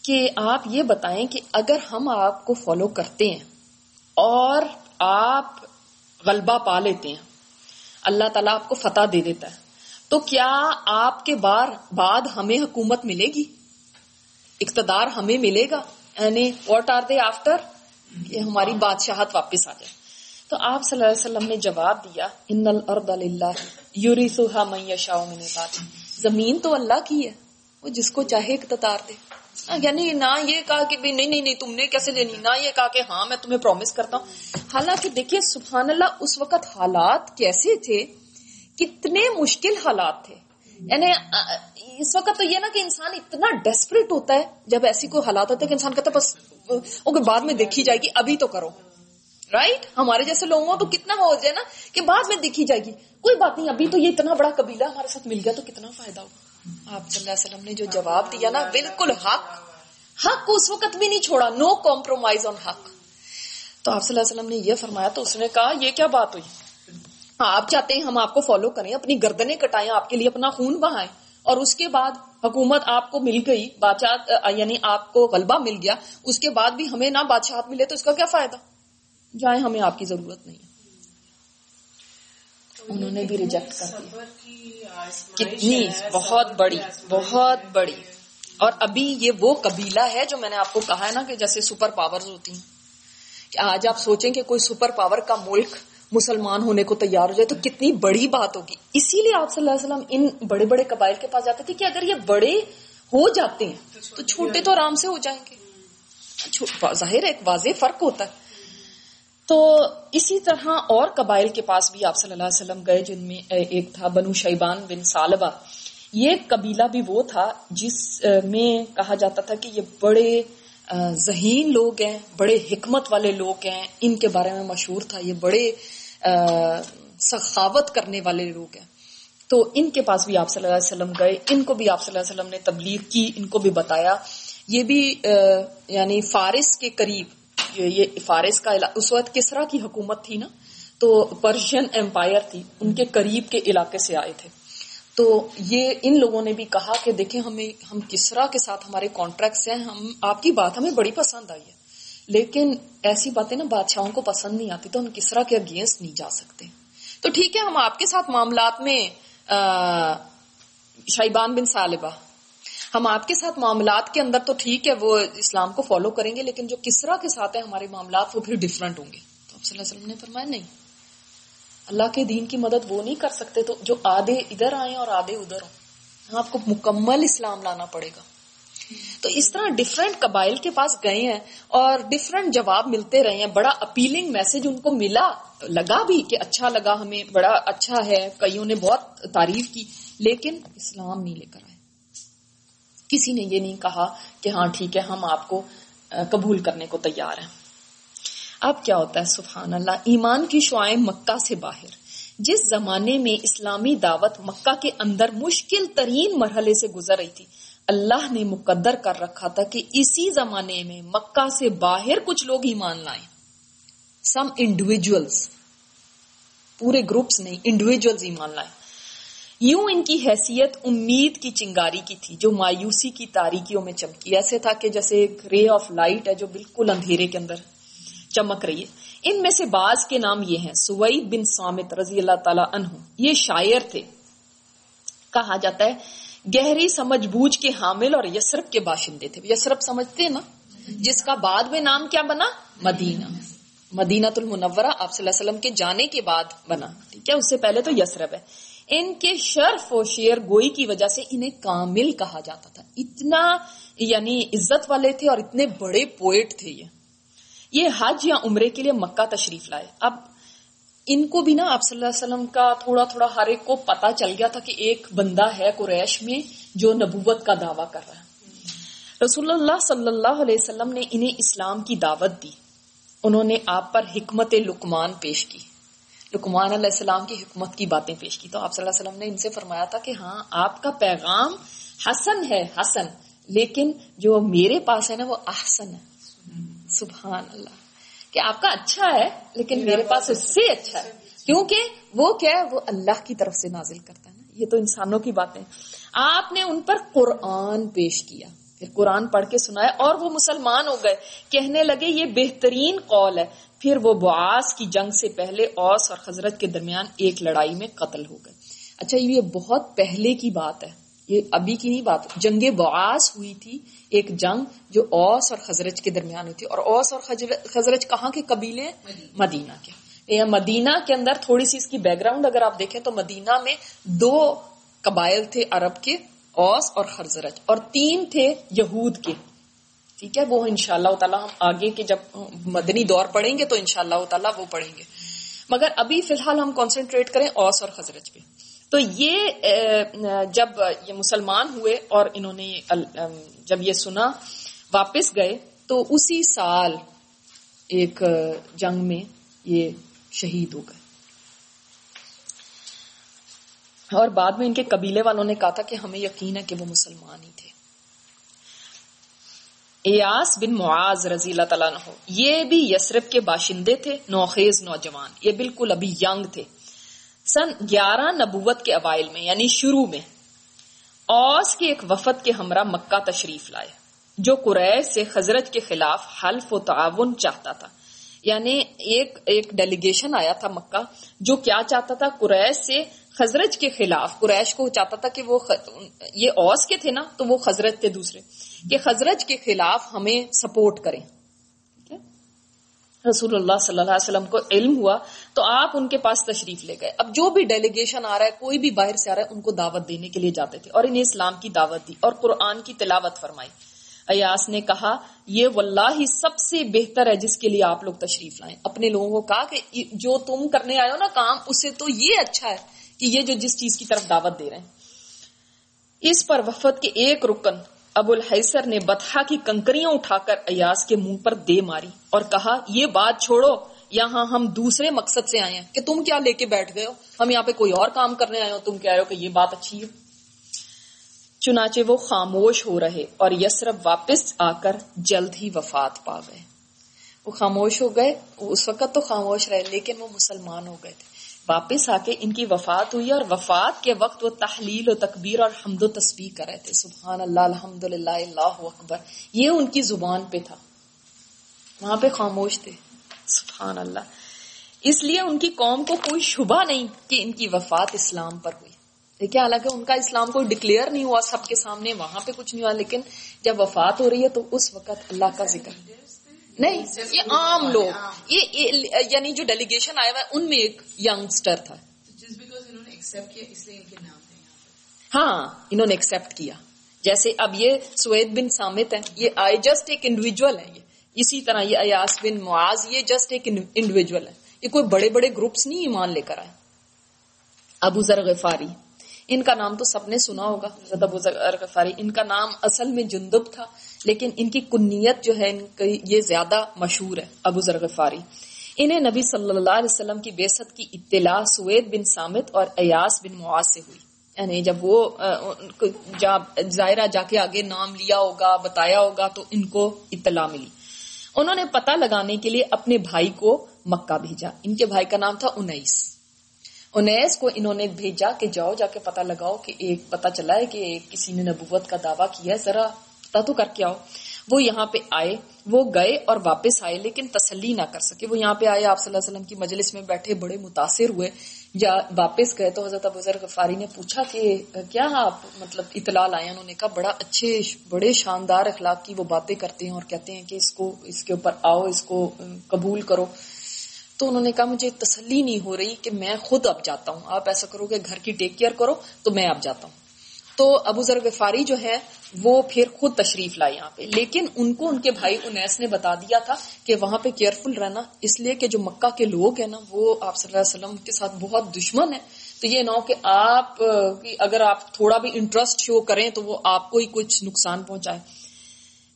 کہ آپ یہ بتائیں کہ اگر ہم آپ کو فالو کرتے ہیں اور آپ غلبہ پا لیتے ہیں۔ اللہ تعالیٰ آپ کو فتح دے دیتا ہے۔ تو کیا آپ کے بار بعد ہمیں حکومت ملے گی؟ اقتدار ہمیں ملے گا؟ یعنی واٹ آر دے آفٹر کہ ہماری بادشاہت واپس آ جائے۔ تو آپ صلی اللہ علیہ وسلم نے جواب دیا، ان الارض للہ یورثها من یشاء من زمین تو اللہ کی ہے، وہ جس کو چاہے اقتدار دے۔ یعنی نہ یہ کہا کہ نہیں نہیں نہیں، تم نے کیسے لینی؟ نہ یہ کہا کہ ہاں میں تمہیں پرومس کرتا ہوں۔ حالانکہ دیکھیے سبحان اللہ اس وقت حالات کیسے تھے؟ کتنے مشکل حالات تھے۔ یعنی اس وقت تو یہ نا کہ انسان اتنا ڈیسپریٹ ہوتا ہے، جب ایسی کوئی حالات ہوتے ہیں کہ انسان کہتا ہے، بس اوکے بعد میں دیکھی جائے گی، ابھی تو کرو۔ رائٹ ہمارے جیسے لوگوں تو کتنا ہو جائے نا کہ بعد میں دیکھی جائے گی۔ کوئی بات نہیں، ابھی تو یہ اتنا بڑا قبیلہ ہمارے ساتھ مل گیا تو کتنا فائدہ ہوگا؟ آپ صلی اللہ علیہ وسلم نے جو جواب دیا نا، بالکل حق۔ حق اس وقت بھی نہیں چھوڑا نو کمپرومائز آن حق۔ تو آپ صلی اللہ علیہ وسلم نے یہ فرمایا، تو اس نے کہا، یہ کیا بات ہوئی؟ ہاں، آپ چاہتے ہیں ہم آپ کو فالو کریں، اپنی گردنیں کٹائیں، آپ کے لیے اپنا خون بہائیں۔ اور اس کے بعد حکومت آپ کو مل گئی، بادشاہ یعنی آپ کو غلبہ مل گیا۔ اس کے بعد بھی ہمیں نہ بادشاہ ملے تو اس کا کیا فائدہ؟ جائیں، ہمیں آپ کی ضرورت نہیں۔ انہوں نے بھی ریجیکٹ کر دیا کتنی بہت بڑی بہت بڑی۔ اور ابھی یہ وہ قبیلہ ہے جو میں نے آپ کو کہا ہے نا کہ جیسے سپر پاور ہوتی ہیں۔ کہ آج آپ سوچیں کہ کوئی سپر پاور کا ملک مسلمان ہونے کو تیار ہو جائے تو کتنی بڑی بات ہوگی۔ اسی لیے آپ صلی اللہ علیہ وسلم ان بڑے بڑے قبائل کے پاس جاتے تھے کہ اگر یہ بڑے ہو جاتے ہیں تو چھوٹے تو آرام سے ہو جائیں گے۔ ظاہر ایک واضح فرق ہوتا ہے۔ تو اسی طرح اور قبائل کے پاس بھی آپ صلی اللہ علیہ وسلم گئے جن میں ایک تھا بنو شیبان بن سالبہ۔ یہ قبیلہ بھی وہ تھا جس میں کہا جاتا تھا کہ یہ بڑے ذہین لوگ ہیں، بڑے حکمت والے لوگ ہیں۔ ان کے بارے میں مشہور تھا، یہ بڑے سخاوت کرنے والے لوگ ہیں۔ تو ان کے پاس بھی آپ صلی اللہ علیہ وسلم گئے۔ ان کو بھی آپ صلی اللہ علیہ وسلم نے تبلیغ کی، ان کو بھی بتایا۔ یہ بھی یعنی فارس کے قریب یہ فارس کا اس وقت کسرا کی حکومت تھی نا؟ تو پرشین امپائر تھی، ان کے قریب کے علاقے سے آئے تھے۔ تو یہ ان لوگوں نے بھی کہا کہ دیکھیں ہمیں ہم کسرا کے ساتھ ہمارے کانٹریکٹس ہیں، ہم آپ کی بات ہمیں بڑی پسند آئی ہے۔ لیکن ایسی باتیں نا بادشاہوں کو پسند نہیں آتی، تو ہم کسرا کے اگینسٹ نہیں جا سکتے۔ تو ٹھیک ہے، ہم آپ کے ساتھ معاملات میں شائبان بن صالبہ ہم آپ کے ساتھ معاملات کے اندر تو ٹھیک ہے، وہ اسلام کو فالو کریں گے، لیکن جو کسرا کے ساتھ ہیں ہمارے معاملات، وہ پھر ڈفرنٹ ہوں گے۔ تو آپ صلی اللہ علیہ وسلم نے فرمایا، نہیں۔ اللہ کے دین کی مدد وہ نہیں کر سکتے تو جو آدھے ادھر آئے اور آدھے ادھر ہوں۔ آپ کو مکمل اسلام لانا پڑے گا۔ تو اس طرح ڈفرینٹ قبائل کے پاس گئے ہیں اور ڈفرینٹ جواب ملتے رہے ہیں۔ بڑا اپیلنگ میسج ان کو ملا، لگا بھی کہ اچھا لگا ہمیں، بڑا اچھا ہے۔ کئیوں نے بہت تعریف کی، لیکن اسلام نہیں لے کر آئے۔ کسی نے یہ نہیں کہا کہ ہاں ٹھیک ہے، ہم آپ کو قبول کرنے کو تیار ہیں۔ اب کیا ہوتا ہے؟ سبحان اللہ، ایمان کی شعائیں مکہ سے باہر۔ جس زمانے میں اسلامی دعوت مکہ کے اندر مشکل ترین مرحلے سے گزر رہی تھی، اللہ نے مقدر کر رکھا تھا کہ اسی زمانے میں مکہ سے باہر کچھ لوگ ایمان لائیں۔ سم انڈیویجلس پورے گروپس نہیں انڈیویجلس ایمان لائیں یوں ان کی حیثیت امید کی چنگاری کی تھی جو مایوسی کی تاریکیوں میں چمکی۔ ایسے تھا کہ جیسے ایک رے آف لائٹ ہے جو بالکل اندھیرے کے اندر چمک رہی ہے۔ ان میں سے بعض کے نام یہ ہیں سوئی بن سامت رضی اللہ تعالی عنہ۔ یہ شاعر تھے۔ کہا جاتا ہے، گہری سمجھ بوجھ کے حامل اور یسرف کے باشندے تھے۔ یسرف سمجھتے ہیں نا؟ جس کا بعد میں نام کیا بنا؟ مدینہ۔ مدینہ المنورہ آپ صلی اللہ علیہ وسلم کے جانے کے بعد بنا۔ ٹھیک ہے، اس سے پہلے تو یسرف ہے۔ ان کے شرف و شیر گوئی کی وجہ سے انہیں کامل کہا جاتا تھا۔ اتنا یعنی عزت والے تھے اور اتنے بڑے پوئٹ تھے یہ۔ یہ حج یا عمرے کے لیے مکہ تشریف لائے۔ اب ان کو بھی نا آپ صلی اللہ علیہ وسلم کا تھوڑا تھوڑا ہر ایک کو پتا چل گیا تھا کہ ایک بندہ ہے قریش میں جو نبوت کا دعویٰ کر رہا ہے۔ رسول اللہ صلی اللہ علیہ وسلم نے انہیں اسلام کی دعوت دی۔ انہوں نے آپ پر حکمت لکمان پیش کی۔ لکمان علیہ السلام کی حکمت کی باتیں پیش کی تو آپ صلی اللہ علیہ وسلم نے ان سے فرمایا تھا کہ ہاں آپ کا پیغام حسن ہے، حسن، لیکن جو میرے پاس ہے نا، وہ احسن ہے۔ سبحان اللہ۔ کہ آپ کا اچھا ہے، لیکن میرے پاس اس سے اچھا ہے۔ کیونکہ وہ کیا ہے، وہ اللہ کی طرف سے نازل کرتا ہے نا۔ یہ تو انسانوں کی باتیں۔ آپ نے ان پر قرآن پیش کیا۔ پھر قرآن پڑھ کے سنایا اور وہ مسلمان ہو گئے۔ کہنے لگے، یہ بہترین قول ہے۔ پھر وہ بعاس کی جنگ سے پہلے اوس اور حضرت کے درمیان ایک لڑائی میں قتل ہو گئے۔ اچھا یہ بہت پہلے کی بات ہے۔ یہ ابھی کی نہیں بات جنگ بعاس ہوئی تھی ایک جنگ جو اوس اور خزرج کے درمیان ہوئی تھی۔ اور اوس اور خزرج کہاں کے قبیلے؟ مدینہ۔ کے۔ مدینہ کے اندر تھوڑی سی اس کی بیک گراؤنڈ اگر آپ دیکھیں تو مدینہ میں دو قبائل تھے عرب کے اوس اور خزرج اور تین تھے یہود کے۔ ٹھیک ہے، وہ ان شاء اللہ تعالیٰ ہم آگے کے جب مدنی دور پڑھیں گے تو ان شاء اللہ تعالیٰ وہ پڑھیں گے۔ مگر ابھی فی الحال ہم کانسنٹریٹ کریں اوس اور خزرج پہ۔ تو یہ جب یہ مسلمان ہوئے اور انہوں نے جب یہ سنا، واپس گئے، تو اسی سال ایک جنگ میں یہ شہید ہو گئے۔ اور بعد میں ان کے قبیلے والوں نے کہا تھا کہ ہمیں یقین ہے کہ وہ مسلمان ہی تھے۔ ایاس بن معاذ رضی اللہ تعالیٰ ہو یہ بھی یسرف کے باشندے تھے، نوخیز نوجوان۔ یہ بالکل ابھی ینگ تھے۔ سن گیارہ نبوت کے اوائل میں یعنی شروع میں، اوس کے ایک وفد کے ہمراہ مکہ تشریف لائے، جو قریش سے خزرت کے خلاف حلف و تعاون چاہتا تھا۔ یعنی ایک ایک ڈیلیگیشن آیا تھا مکہ، جو کیا چاہتا تھا، قریش سے خزرج کے خلاف، قریش کو چاہتا تھا کہ وہ یہ اوس کے تھے نا، تو وہ خزرج تھے دوسرے۔ کہ خزرج کے خلاف ہمیں سپورٹ کریں۔ رسول اللہ صلی اللہ علیہ وسلم کو علم ہوا تو آپ ان کے پاس تشریف لے گئے۔ اب جو بھی ڈیلیگیشن آ رہا ہے، کوئی بھی باہر سے آ رہا ہے، ان کو دعوت دینے کے لیے جاتے تھے اور انہیں اسلام کی دعوت دی اور قرآن کی تلاوت فرمائی۔ ایاس نے کہا، یہ واللہ ہی سب سے بہتر ہے جس کے لیے آپ لوگ تشریف لائیں۔ اپنے لوگوں کو کہا کہ جو تم کرنے آئے ہو نا کام، اسے تو یہ اچھا ہے کہ یہ جو جس چیز کی طرف دعوت دے رہے ہیں۔ اس پر وفد کے ایک رکن ابو الحسر نے بتہا کی کنکریاں اٹھا کر ایاس کے منہ پر دے ماری اور کہا، یہ بات چھوڑو، یہاں ہم دوسرے مقصد سے آئے ہیں کہ تم کیا لے کے بیٹھ گئے ہو؟ ہم یہاں پہ کوئی اور کام کرنے آئے ہو؟ تم کہہ رہے ہو کہ یہ بات اچھی ہے۔ چنانچہ وہ خاموش ہو رہے اور یسرف واپس آ کر جلد ہی وفات پا گئے۔ وہ خاموش ہو گئے اس وقت تو خاموش رہے لیکن وہ مسلمان ہو گئے تھے۔ واپس آ کے ان کی وفات ہوئی اور وفات کے وقت وہ تحلیل و تکبیر اور حمد و تسبیح کر رہے تھے۔ سبحان اللہ الحمد للہ اللہ اکبر۔ یہ ان کی زبان پہ تھا۔ وہاں پہ خاموش تھے۔ سبحان اللہ۔ اس لیے ان کی قوم کو کوئی شبہ نہیں کہ ان کی وفات اسلام پر ہوئی۔ دیکھیے، حالانکہ ان کا اسلام کوئی ڈکلیئر نہیں ہوا، سب کے سامنے وہاں پہ کچھ نہیں ہوا، لیکن جب وفات ہو رہی ہے تو اس وقت اللہ کا ذکر۔ نہیں یہ عام لوگ یہ یعنی جو ڈیلیگیشن آیا ہوا ہے ان میں ایک یگسٹر تھا۔ ہاں انہوں نے ایکسپٹ کیا۔ جیسے اب یہ سوید بن سامت ہے یہ آئی جسٹ ایک انڈیویجل ہے یہ۔ اسی طرح یہ ایاس بن معاذ یہ جسٹ ایک انڈیویجل ہے یہ کوئی بڑے بڑے گروپس نہیں ایمان لے کر آئے۔ ابو ذر غفاری ان کا نام تو سب نے سنا ہوگا۔ ابو ذر غفاری ان کا نام اصل میں جندب تھا۔ لیکن ان کی کنیت جو ہے، ان کی یہ زیادہ مشہور ہے، ابو ذر غفاری۔ انہیں نبی صلی اللہ علیہ وسلم کی بیست کی اطلاع سوید بن سامت اور ایاس بن معاذ سے ہوئی۔ یعنی جب وہ ظاہرہ جا کے آگے نام لیا ہوگا، بتایا ہوگا، تو ان کو اطلاع ملی۔ انہوں نے پتہ لگانے کے لیے اپنے بھائی کو مکہ بھیجا۔ ان کے بھائی کا نام تھا انیس۔ انیس کو انہوں نے بھیجا کہ جاؤ، جا کے پتا لگاؤ کہ ایک پتا چلا ہے کہ کسی نے نبوت کا دعویٰ کیا ہے۔ ذرا پتا تو کر کے آؤ۔ وہ یہاں پہ آئے، وہ گئے اور واپس آئے، لیکن تسلی نہ کر سکے۔ وہ یہاں پہ آئے، آپ صلی اللہ علیہ وسلم کی مجلس میں بیٹھے، بڑے متاثر ہوئے۔ یا واپس گئے تو حضرت ابو غفاری نے پوچھا کہ کیا آپ مطلب اطلاع لائے؟ انہوں نے کہا، بڑا اچھے، بڑے شاندار اخلاق کی وہ باتیں کرتے ہیں اور کہتے ہیں کہ اس کو، اس کے اوپر آؤ، اس کو قبول کرو۔ تو انہوں نے کہا، مجھے تسلی نہیں ہو رہی کہ میں خود اب جاتا ہوں۔ آپ ایسا کرو کہ گھر کی ٹیک کیئر کرو تو میں اب جاتا ہوں۔ تو ابو ذر غفاری جو ہے وہ پھر خود تشریف لائے یہاں پہ۔ لیکن ان کو ان کے بھائی انیس نے بتا دیا تھا کہ وہاں پہ کیئرفل رہنا، اس لیے کہ جو مکہ کے لوگ ہیں نا، وہ آپ صلی اللہ علیہ وسلم کے ساتھ بہت دشمن ہے تو یہ نہ ہو کہ آپ اگر آپ تھوڑا بھی انٹرسٹ شو کریں تو وہ آپ کو ہی کچھ نقصان پہنچائے۔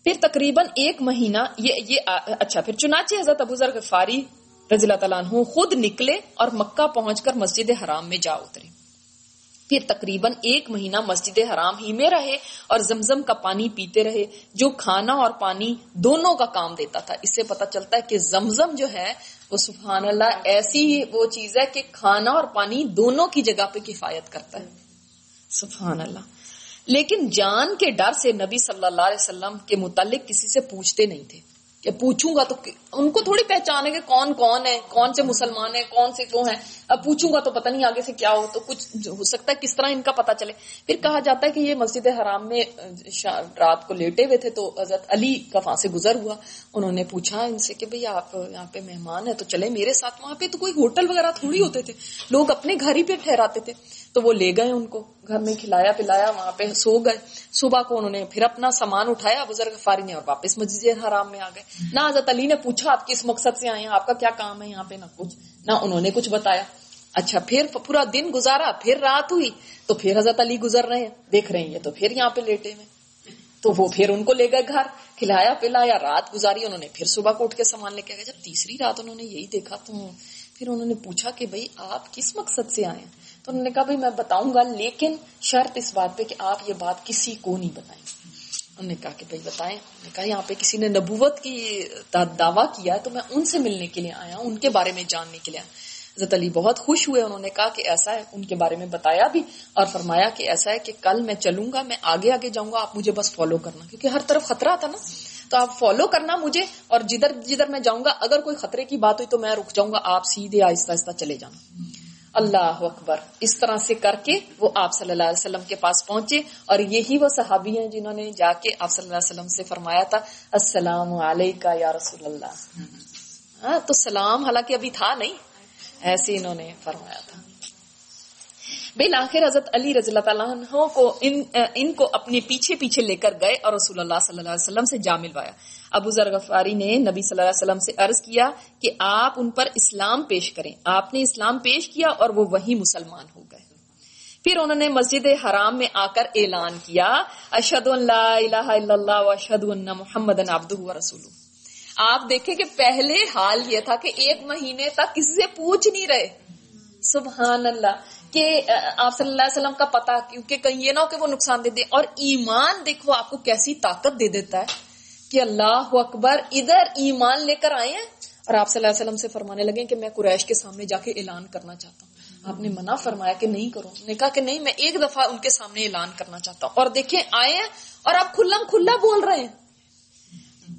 پھر تقریباً ایک مہینہ یہ یہ اچھا پھر چنانچہ حضرت ابو ذر غفاری رضی اللہ تعالیٰ عنہ خود نکلے اور مکہ پہنچ کر مسجد حرام میں جا اترے۔ پھر تقریباً ایک مہینہ مسجد حرام ہی میں رہے اور زمزم کا پانی پیتے رہے، جو کھانا اور پانی دونوں کا کام دیتا تھا۔ اس سے پتا چلتا ہے کہ زمزم جو ہے، وہ سبحان اللہ ایسی وہ چیز ہے کہ کھانا اور پانی دونوں کی جگہ پہ کفایت کرتا ہے۔ سبحان اللہ۔ لیکن جان کے ڈر سے نبی صلی اللہ علیہ وسلم کے متعلق کسی سے پوچھتے نہیں تھے۔ کہ پوچھوں گا تو ان کو تھوڑی پہچان ہے کہ کون کون ہے، کون سے مسلمان ہیں، کون سے کیوں ہیں۔ اب پوچھوں گا تو پتہ نہیں آگے سے کیا ہو، تو کچھ ہو سکتا ہے کس طرح ان کا پتا چلے۔ پھر کہا جاتا ہے کہ یہ مسجد حرام میں رات کو لیٹے ہوئے تھے تو حضرت علی کا وہاں سے گزر ہوا۔ انہوں نے پوچھا ان سے کہ بھئی آپ یہاں پہ مہمان ہیں تو چلے میرے ساتھ۔ وہاں پہ تو کوئی ہوٹل وغیرہ تھوڑی ہوتے تھے۔ لوگ اپنے گھر ہی پہ ٹھہراتے تھے۔ تو وہ لے گئے ان کو، گھر میں کھلایا، پلایا، وہاں پہ سو گئے۔ صبح کو انہوں نے پھر اپنا سامان اٹھایا بزرگ فاری نے اور واپس مسجد حرام میں آ گئے۔ نہ حضرت علی نے پوچھا، آپ کس مقصد سے آئے ہیں؟ آپ کا کیا کام ہے یہاں پہ؟ نہ کچھ، نہ انہوں نے کچھ بتایا۔ اچھا پھر پورا دن گزارا، پھر رات ہوئی۔ تو پھر حضرت علی گزر رہے ہیں، دیکھ رہے ہیں تو پھر یہاں پہ لیٹے میں تو وہ پھر ان کو لے گئے گھر، کھلایا، پلایا، رات گزاری، انہوں نے پھر صبح کو اٹھ کے سامان لے کے گئے۔ جب تیسری رات انہوں نے یہی دیکھا تو پھر انہوں نے پوچھا کہ بھائی، آپ کس مقصد سے آئے ہیں؟ تو انہوں نے کہا بھائی میں بتاؤں گا، لیکن شرط اس بات پہ کہ آپ یہ بات کسی کو نہیں بتائیں۔ انہوں نے کہا کہ بھائی بتائیں۔ انہوں نے کہا یہاں پہ کسی نے نبوت کی دعویٰ کیا تو میں ان سے ملنے کے لیے آیا ان کے بارے میں جاننے کے لیے حضرت علی بہت خوش ہوئے، انہوں نے کہا کہ ایسا ہے، ان کے بارے میں بتایا بھی اور فرمایا کہ ایسا ہے کہ کل میں چلوں گا، میں آگے آگے جاؤں گا، آپ مجھے بس فالو کرنا۔ کیونکہ ہر طرف خطرہ تھا نا۔ تو آپ فالو کرنا مجھے اور جدھر جدھر میں جاؤں گا، اگر کوئی خطرے کی بات ہوئی تو میں رک جاؤں گا، آپ سیدھے آہستہ آہستہ چلے جانا۔ اللہ اکبر۔ اس طرح سے کر کے وہ آپ صلی اللہ علیہ وسلم کے پاس پہنچے اور یہی وہ صحابی ہیں جنہوں نے جا کے آپ صلی اللہ علیہ وسلم سے فرمایا تھا السلام علیکم یا رسول اللہ۔ ہاں تو سلام حالانکہ ابھی تھا نہیں ایسے انہوں نے فرمایا تھا۔ بالآخر حضرت علی رضی اللہ تعالیٰ عنہ کو ان, ان کو اپنے پیچھے پیچھے لے کر گئے اور رسول اللہ صلی اللہ علیہ وسلم سے جا ملوایا۔ ابو ذر غفاری نے نبی صلی اللہ علیہ وسلم سے عرض کیا کہ آپ ان پر اسلام پیش کریں۔ آپ نے اسلام پیش کیا اور وہ وہی مسلمان ہو گئے۔ پھر انہوں نے مسجد حرام میں آ کر اعلان کیا اشد اللہ الہ الا اللہ اشد اللہ محمد ابد رسول آپ دیکھیں کہ پہلے حال یہ تھا کہ ایک مہینے تک کسی سے پوچھ نہیں رہے۔ سبحان اللہ۔ کہ آپ صلی اللہ علیہ وسلم کا پتا کیونکہ کہیں یہ نہ ہو کہ وہ نقصان دے دے، اور ایمان دیکھو آپ کو کیسی طاقت دے دیتا ہے کہ اللہ اکبر ادھر ایمان لے کر آئے ہیں، اور آپ صلی اللہ علیہ وسلم سے فرمانے لگے کہ میں قریش کے سامنے جا کے اعلان کرنا چاہتا ہوں۔ آپ نے منع فرمایا کہ نہیں کرو، نے کہا کہ نہیں، میں ایک دفعہ ان کے سامنے اعلان کرنا چاہتا ہوں۔ اور دیکھیں، آئے ہیں اور آپ کھلم کھلا بول رہے ہیں۔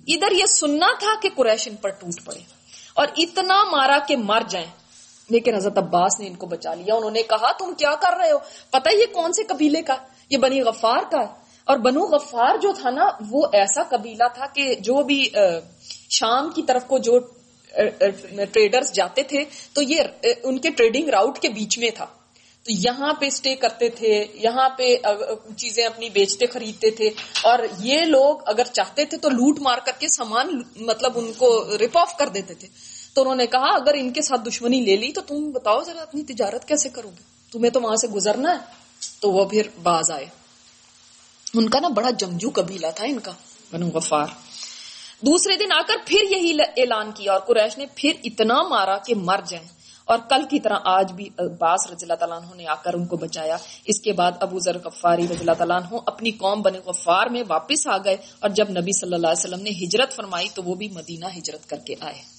ادھر یہ سننا تھا کہ قریش ان پر ٹوٹ پڑے، اور اتنا مارا کہ مر جائیں۔ لیکن حضرت عباس نے ان کو بچا لیا، انہوں نے کہا، تم کیا کر رہے ہو؟ پتہ یہ کون سے قبیلے کا؟ یہ بنی غفار کا ہے۔ اور بنو غفار جو تھا نا، وہ ایسا قبیلہ تھا کہ جو بھی شام کی طرف کو جو ٹریڈرز جاتے تھے، تو یہ ان کے ٹریڈنگ راؤٹ کے بیچ میں تھا۔ تو یہاں پہ اسٹے کرتے تھے، یہاں پہ چیزیں اپنی بیچتے، خریدتے تھے۔ اور یہ لوگ اگر چاہتے تھے تو لوٹ مار کر کے سامان مطلب ان کو ریپ آف کر دیتے تھے۔ تو انہوں نے کہا، اگر ان کے ساتھ دشمنی لے لی تو تم بتاؤ ذرا اپنی تجارت کیسے کرو گے؟ تمہیں تو وہاں سے گزرنا ہے. تو وہ پھر باز آئے۔ ان کا نا بڑا جمجو قبیلہ تھا ان کا، بنو غفار۔ دوسرے دن آ کر پھر یہی اعلان کیا اور قریش نے پھر اتنا مارا کہ مر جائیں۔ اور کل کی طرح آج بھی باس رضی اللہ تعالیٰ عنہ نے آ کر ان کو بچایا۔ اس کے بعد ابو ذر غفاری رضی اللہ تعالیٰ عنہ اپنی قوم بنے غفار میں واپس آ گئے۔ اور جب نبی صلی اللہ علیہ وسلم نے ہجرت فرمائی تو وہ بھی مدینہ ہجرت کر کے آئے۔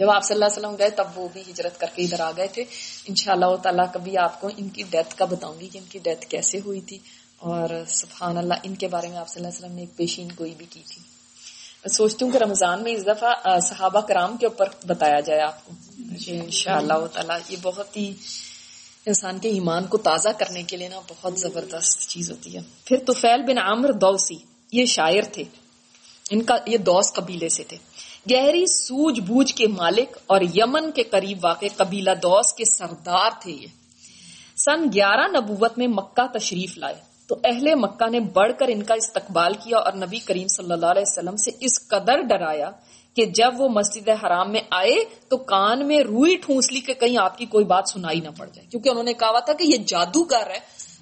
جب آپ صلی اللہ علیہ وسلم گئے تب وہ بھی ہجرت کر کے ادھر آ گئے تھے۔ ان شاء اللہ تعالیٰ کبھی آپ کو ان کی ڈیتھ کا بتاؤں گی کہ ان کی ڈیتھ کیسے ہوئی تھی۔ اور سبحان اللہ ان کے بارے میں آپ صلی اللہ علیہ وسلم نے ایک پیشین کوئی بھی کی تھی۔ سوچتی ہوں کہ رمضان میں اس دفعہ صحابہ کرام کے اوپر بتایا جائے آپ کو۔ ان شاء اللہ تعالیٰ یہ بہت ہی انسان کے ایمان کو تازہ کرنے کے لیے نا بہت زبردست چیز ہوتی ہے۔ پھر توفیل بن عامر دوسی یہ شاعر تھے۔ ان کا یہ دوس قبیلے سے تھے۔ گہری سوج بوجھ کے مالک اور یمن کے قریب واقع قبیلہ دوس کے سردار تھے یہ۔ سن گیارہ نبوت میں مکہ تشریف لائے۔ تو اہل مکہ نے بڑھ کر ان کا استقبال کیا اور نبی کریم صلی اللہ علیہ وسلم سے اس قدر ڈرایا کہ جب وہ مسجد حرام میں آئے تو کان میں روئی ٹھونس لی کہ کہیں آپ کی کوئی بات سنائی نہ پڑ جائے۔ کیونکہ انہوں نے کہا تھا کہ یہ جادوگر ہے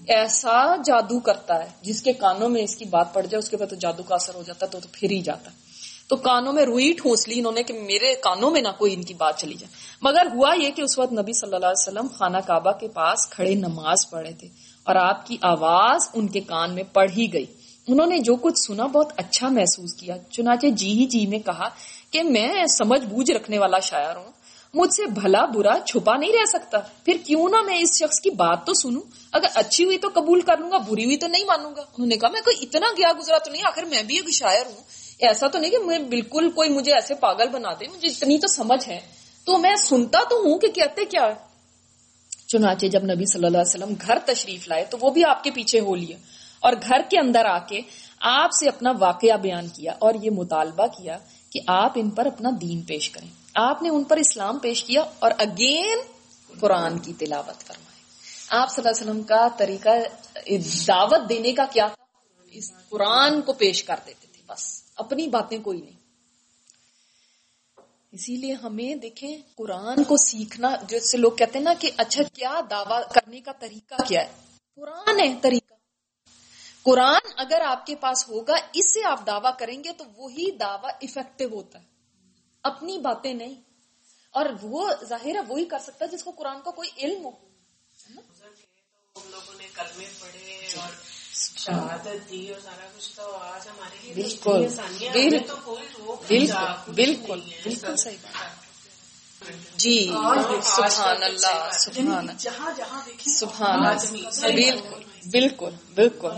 ایسا جادو کرتا ہے جس کے کانوں میں اس کی بات پڑ جائے اس کے بعد تو جادو کا اثر ہو جاتا تو, تو پھر ہی جاتا ہے۔ تو کانوں میں روئی ٹھونس لی انہوں نے کہ میرے کانوں میں نہ کوئی ان کی بات چلی جائے۔ مگر ہوا یہ کہ اس وقت نبی صلی اللہ علیہ وسلم خانہ کعبہ کے پاس کھڑے نماز پڑھے تھے اور آپ کی آواز ان کے کان میں پڑ ہی گئی۔ انہوں نے جو کچھ سنا بہت اچھا محسوس کیا۔ چنانچہ جی ہی جی میں کہا کہ میں سمجھ بوجھ رکھنے والا شاعر ہوں۔ مجھ سے بھلا برا چھپا نہیں رہ سکتا۔ پھر کیوں نہ میں اس شخص کی بات تو سنوں۔ اگر اچھی ہوئی تو قبول کر لوں گا، بری ہوئی تو نہیں مانوں گا۔ انہوں نے کہا، میں کوئی اتنا گیا گزرا تو نہیں، آخر میں بھی ایک شاعر ہوں۔ ایسا تو نہیں کہ میں بالکل کوئی مجھے ایسے پاگل بنا دے، مجھے اتنی تو سمجھ ہے۔ تو میں سنتا تو ہوں کہ کہتے کیا ہے۔ چنانچہ جب نبی صلی اللہ علیہ وسلم گھر تشریف لائے تو وہ بھی آپ کے پیچھے ہو لیا اور گھر کے اندر آ کے آپ سے اپنا واقعہ بیان کیا اور یہ مطالبہ کیا کہ آپ ان پر اپنا دین پیش کریں۔ آپ نے ان پر اسلام پیش کیا اور اگین قرآن کی تلاوت فرمائی۔ آپ صلی اللہ علیہ وسلم کا طریقہ، دعوت دینے کا کیا تھا؟ اس قرآن کو پیش کر دیتے تھے، بس۔ اپنی باتیں کوئی نہیں۔ اسی لیے ہمیں دیکھیں، قرآن کو سیکھنا، جیسے لوگ کہتے ہیں نا کہ اچھا کیا دعوی کرنے کا طریقہ کیا ہے؟ قرآن ہے طریقہ۔ قرآن اگر آپ کے پاس ہوگا، اس سے آپ دعویٰ کریں گے تو وہی دعویٰ افیکٹو ہوتا ہے۔ اپنی باتیں نہیں۔ اور وہ ظاہر ہے، وہی کر سکتا ہے جس کو قرآن کا کوئی علم ہو۔ جی، لوگوں نے کلمے پڑھے اور شہادت دی اور سارا کچھ تو آج ہمارے بالکل بالکل بالکل بالکل صحیح بات۔ جی سبحان اللہ سبحان جہاں جہاں سبحان اللہ بالکل بالکل۔ بالکل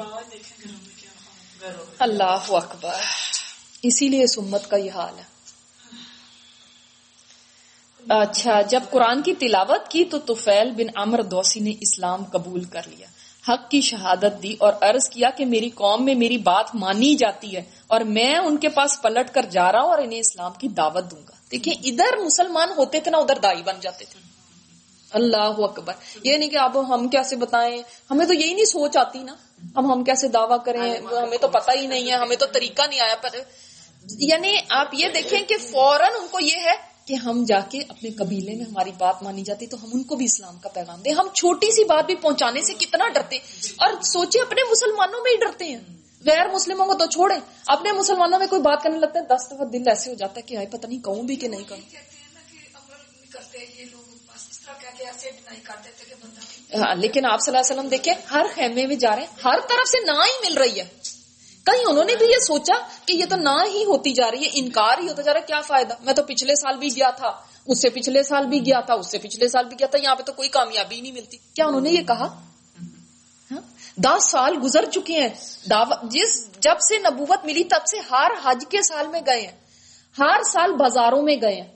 اللہ اکبر۔ اسی لیے اس امت کا یہ حال ہے۔ اچھا جب قرآن کی تلاوت کی تو توفیل بن عمر دوسی نے اسلام قبول کر لیا۔ حق کی شہادت دی اور عرض کیا کہ میری قوم میں میری بات مانی جاتی ہے اور میں ان کے پاس پلٹ کر جا رہا ہوں اور انہیں اسلام کی دعوت دوں گا۔ دیکھیں ادھر مسلمان ہوتے تھے نا ادھر دائی بن جاتے تھے۔ اللہ اکبر۔ یہ نہیں کہ اب ہم کیسے بتائیں؟ ہمیں تو یہی نہیں سوچ آتی نا۔ اب ہم کیسے دعویٰ کریں؟ ہمیں تو پتہ ہی نہیں ہے ہمیں تو طریقہ نہیں آیا پر یعنی آپ یہ دیکھیں کہ فوراً ان کو یہ ہے کہ ہم جا کے اپنے قبیلے میں ہماری بات مانی جاتی تو ہم ان کو بھی اسلام کا پیغام دیں۔ ہم چھوٹی سی بات بھی پہنچانے سے کتنا ڈرتے ہیں۔ اور سوچے اپنے مسلمانوں میں ہی ڈرتے ہیں۔ غیر مسلموں کو تو چھوڑیں۔ اپنے مسلمانوں میں کوئی بات کرنے لگتے ہیں دس دفعہ دل ایسے ہو جاتا ہے کہ آئے، پتہ نہیں کہوں بھی کہ نہیں کہوں۔ کہ لیکن آپ صلی اللہ علیہ وسلم دیکھیں، ہر خیمے میں جا رہے ہیں، ہر طرف سے نہ ہی مل رہی ہے۔ کہیں انہوں نے بھی یہ سوچا کہ یہ تو نہ ہی ہوتی جا رہی ہے، انکار ہی ہوتا جا رہا ہے، کیا فائدہ؟ میں تو پچھلے سال بھی گیا تھا، اس سے پچھلے سال بھی گیا تھا، اس سے پچھلے سال بھی گیا تھا، یہاں پہ تو کوئی کامیابی ہی نہیں ملتی۔ کیا انہوں نے یہ کہا؟ ہاں؟ دس سال گزر چکے ہیں۔ جس جب سے نبوت ملی تب سے ہر حج کے سال میں گئے ہیں، ہر سال بازاروں میں گئے ہیں۔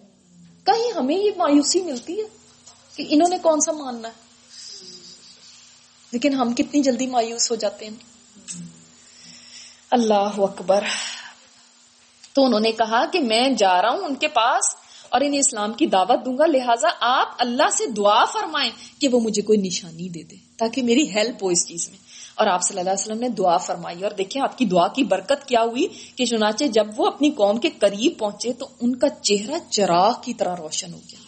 کہیں ہمیں یہ مایوسی ملتی ہے کہ انہوں نے کون سا ماننا ہے؟ لیکن ہم کتنی جلدی مایوس ہو جاتے ہیں۔ اللہ اکبر۔ تو انہوں نے کہا کہ میں جا رہا ہوں ان کے پاس اور انہیں اسلام کی دعوت دوں گا، لہٰذا آپ اللہ سے دعا فرمائیں کہ وہ مجھے کوئی نشانی دے دے، تاکہ میری ہیلپ ہو اس چیز میں۔ اور آپ صلی اللہ علیہ وسلم نے دعا فرمائی۔ اور دیکھیں آپ کی دعا کی برکت کیا ہوئی کہ چنانچہ جب وہ اپنی قوم کے قریب پہنچے تو ان کا چہرہ چراغ کی طرح روشن ہو گیا۔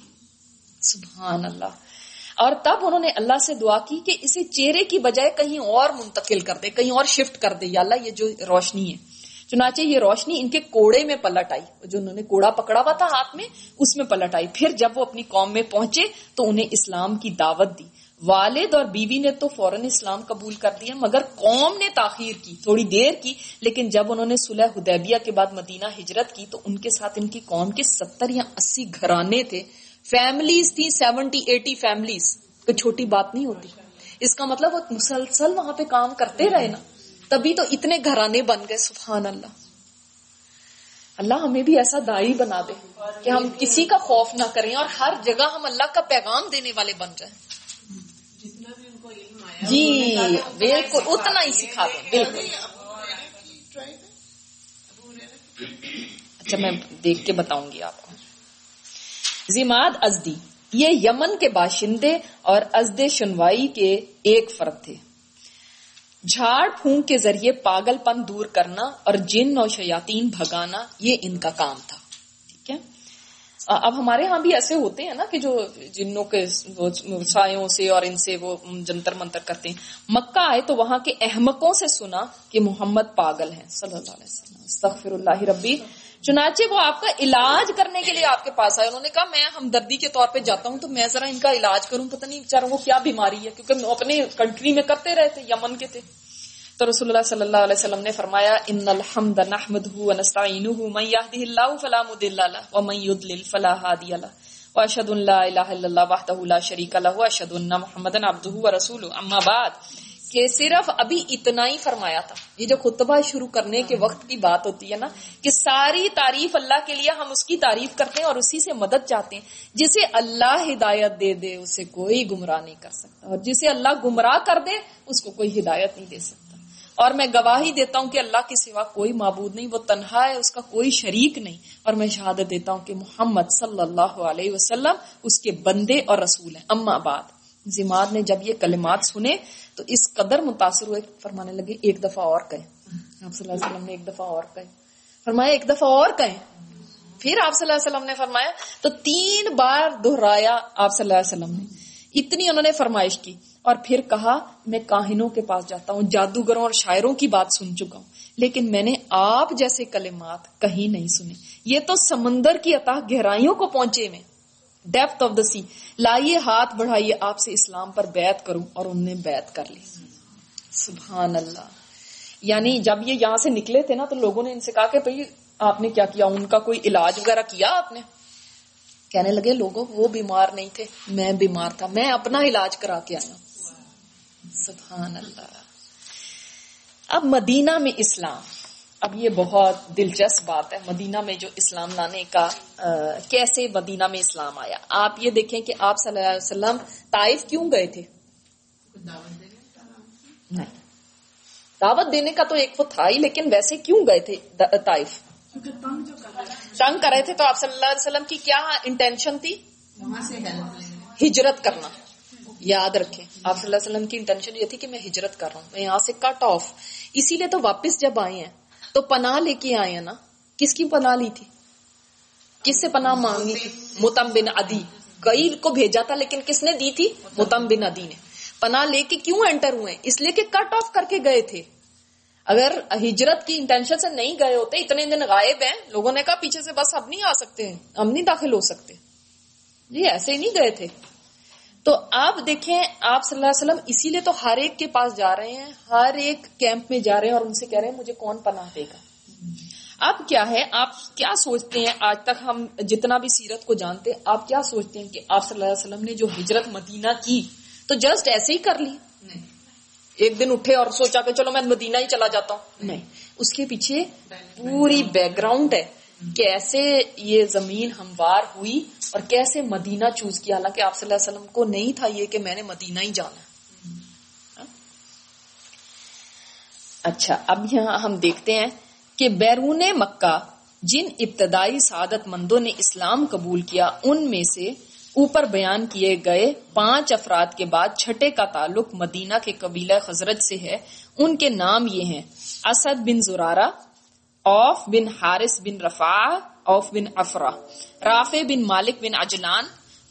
سبحان اللہ۔ اور تب انہوں نے اللہ سے دعا کی کہ اسے چہرے کی بجائے کہیں اور منتقل کر دے، کہیں اور شفٹ کر دے۔ یا اللہ، یہ جو روشنی ہے۔ چنانچہ یہ روشنی ان کے کوڑے میں پلٹ آئی۔ جو انہوں نے کوڑا پکڑا ہوا تھا ہاتھ میں، اس میں پلٹ آئی۔ پھر جب وہ اپنی قوم میں پہنچے، تو انہیں اسلام کی دعوت دی۔ والد اور بیوی نے تو فوراً اسلام قبول کر دیا مگر قوم نے تاخیر کی، تھوڑی دیر کی۔ لیکن جب انہوں نے صلح حدیبیہ کے بعد مدینہ ہجرت کی، تو ان کے ساتھ ان کی قوم کے ستر یا اسی گھرانے تھے۔ فیملیز تھی سیونٹی ایٹی فیملیز کوئی چھوٹی بات نہیں ہوتی. اس کا مطلب وہ مسلسل وہاں پہ کام کرتے رہے نا. تبھی تو اتنے گھرانے بن گئے سبحان اللہ. اللہ ہمیں بھی ایسا دائی بنا دے کہ ہم کسی کا خوف نہ کریں اور ہر جگہ ہم اللہ کا پیغام دینے والے بن جائیں. جی بالکل اتنا ہی سکھا دیں بالکل۔ اچھا میں دیکھ کے بتاؤں گی آپ کو۔ زماد ازدی، یہ یمن کے باشندے اور ازد شنوائی کے ایک فرد تھے۔ جھاڑ پھونک کے ذریعے پاگل پن دور کرنا اور جن اور شیاتین بھگانا، یہ ان کا کام تھا۔ ٹھیک ہے؟ اب ہمارے ہاں بھی ایسے ہوتے ہیں نا کہ جو جنوں کے سایوں سے اور ان سے وہ جنتر منتر کرتے ہیں۔ مکہ آئے تو وہاں کے احمقوں سے سنا کہ محمد پاگل ہیں۔ صلی اللہ علیہ وسلم۔ استغفر اللہ ربی۔ چنانچہ وہ آپ کا علاج کرنے کے لیے آپ کے پاس آئے۔ انہوں نے کہا، میں ہمدردی کے طور پہ جاتا ہوں تو میں ذرا ان کا علاج کروں۔ پتہ نہیں بےچاروں کو کیا بیماری ہے، کیونکہ اپنے کنٹری میں کرتے رہے تھے یمن کے تھے۔ تو رسول اللہ صلی اللہ علیہ وسلم نے فرمایا، ان الحمد نحمده ونستعینه من يهده الله فلا مضل له ومن يضلل فلا هادي له واشهد ان لا اله الا الله وحده لا شريك له واشهد ان محمدا عبده ورسوله اما بعد کہ صرف ابھی اتنا ہی فرمایا تھا۔ یہ جو خطبہ شروع کرنے کے وقت کی بات ہوتی ہے نا، کہ ساری تعریف اللہ کے لیے ہم اس کی تعریف کرتے ہیں اور اسی سے مدد چاہتے ہیں۔ جسے اللہ ہدایت دے دے، اسے کوئی گمراہ نہیں کر سکتا۔ اور جسے اللہ گمراہ کر دے، اس کو کوئی ہدایت نہیں دے سکتا۔ اور میں گواہی دیتا ہوں کہ اللہ کے سوا کوئی معبود نہیں، وہ تنہا ہے، اس کا کوئی شریک نہیں۔ اور میں شہادت دیتا ہوں کہ محمد صلی اللہ علیہ وسلم اس کے بندے اور رسول ہیں۔ اما بعد، زماد نے جب یہ کلمات سنے تو اس قدر متاثر ہوئے فرمانے لگے ایک دفعہ اور کہیں۔ آپ صلی اللہ علیہ وسلم نے ایک دفعہ اور کہیں۔ فرمایا ایک دفعہ اور کہیں۔ پھر آپ صلی اللہ علیہ وسلم نے فرمایا تو تین بار دہرایا آپ صلی اللہ علیہ وسلم نے۔ اتنی انہوں نے فرمائش کی اور پھر کہا میں کاہنوں کے پاس جاتا ہوں، جادوگروں اور شاعروں کی بات سن چکا ہوں۔ لیکن میں نے آپ جیسے کلمات کہیں نہیں سنے۔ یہ تو سمندر کی عطا گہرائیوں کو پہنچے میں۔ ڈیپتھ آف دا سی لائیے ہاتھ بڑھائیے آپ سے اسلام پر بیعت کروں اور انہوں نے بیعت کر لی. سبحان اللہ. یعنی جب یہ یہاں سے نکلے تھے نا تو لوگوں نے ان سے کہا کہ بھائی آپ نے کیا کیا؟ ان کا کوئی علاج وغیرہ کیا آپ نے؟ کہنے لگے لوگوں، وہ بیمار نہیں تھے، میں بیمار تھا، میں اپنا علاج کرا کے آیا سبحان اللہ. اب مدینہ میں اسلام. اب یہ بہت دلچسپ بات ہے مدینہ میں جو اسلام لانے کا کیسے مدینہ میں اسلام آیا؟ آپ یہ دیکھیں کہ آپ صلی اللہ علیہ وسلم طائف کیوں گئے تھے؟ نہیں۔ دعوت دینے کا تو ایک وہ تھا ہی، لیکن ویسے کیوں گئے تھے طائف؟ تنگ کر رہے تھے تو آپ صلی اللہ علیہ وسلم کی کیا انٹینشن تھی؟ ہجرت کرنا۔ یاد رکھیں، آپ صلی اللہ علیہ وسلم کی انٹینشن یہ تھی کہ میں ہجرت کر رہا ہوں، میں یہاں سے کٹ آف اسی لیے تو واپس جب آئے ہیں تو پناہ لے کے آئے ہیں نا؟ کس کی پناہ لی تھی؟ کس سے پناہ مانگی تھی؟ متم بن ادی کئی کو بھیجا تھا، لیکن کس نے دی تھی؟ متم بن ادی نے۔ پناہ لے کے کیوں انٹر ہوئے؟ اس لیے کہ کٹ آف کر کے گئے تھے۔ اگر ہجرت کی انٹینشن سے نہیں گئے ہوتے، اتنے دن غائب ہیں، لوگوں نے کہا پیچھے سے بس اب نہیں آ سکتے، ہم نہیں داخل ہو سکتے۔ جی ایسے ہی نہیں گئے تھے۔ تو آپ دیکھیں آپ صلی اللہ علیہ وسلم اسی لیے تو ہر ایک کے پاس جا رہے ہیں ہر ایک کیمپ میں جا رہے ہیں اور ان سے کہہ رہے ہیں مجھے کون پناہ دے گا؟ اب کیا ہے؟ آپ کیا سوچتے ہیں؟ آج تک ہم جتنا بھی سیرت کو جانتے ہیں آپ کیا سوچتے ہیں کہ آپ صلی اللہ علیہ وسلم نے جو ہجرت مدینہ کی تو جسٹ ایسے ہی کر لی؟ ایک دن اٹھے اور سوچا کہ چلو میں مدینہ ہی چلا جاتا ہوں۔ نہیں۔ اس کے پیچھے پوری بیک گراؤنڈ ہے۔ کیسے یہ زمین ہموار ہوئی اور کیسے مدینہ چوز کیا؟ حالانکہ آپ صلی اللہ علیہ وسلم کو نہیں تھا یہ کہ میں نے مدینہ ہی جانا اچھا اب یہاں ہم دیکھتے ہیں کہ بیرون مکہ، جن ابتدائی سعادت مندوں نے اسلام قبول کیا، ان میں سے اوپر بیان کیے گئے پانچ افراد کے بعد چھٹے کا تعلق مدینہ کے قبیلہ خزرت سے ہے۔ ان کے نام یہ ہیں، اسد بن زرارہ اوف بن حارث بن رفا اوف بن افرا رافع بن Malik bin Ajlan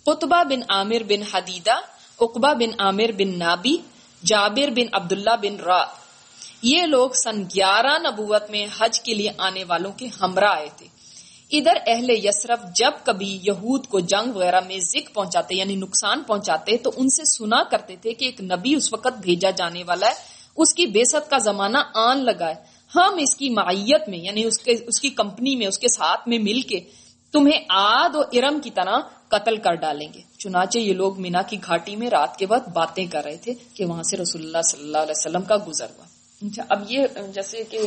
Qutbah bin Amir bin Hadidah Uqbah bin Amir بن نابی، جابر بن عبداللہ بن را۔ یہ لوگ سن گیارہ نبوت میں حج کے لیے آنے والوں کے ہمراہ آئے تھے۔ ادھر اہل یسرف جب کبھی یہود کو جنگ وغیرہ میں ذکر پہنچاتے یعنی نقصان پہنچاتے، تو ان سے سنا کرتے تھے کہ ایک نبی اس وقت بھیجا جانے والا ہے، اس کی بےسط کا زمانہ آن لگا ہے۔ ہم اس کی معیت میں یعنی اس کے، اس کی کمپنی میں، اس کے ساتھ میں مل کے تمہیں آد و ارم کی طرح قتل کر ڈالیں گے۔ چنانچہ یہ لوگ مینا کی گھاٹی میں رات کے وقت باتیں کر رہے تھے کہ وہاں سے رسول اللہ صلی اللہ علیہ وسلم کا گزر ہوا۔ اچھا اب یہ جیسے کہ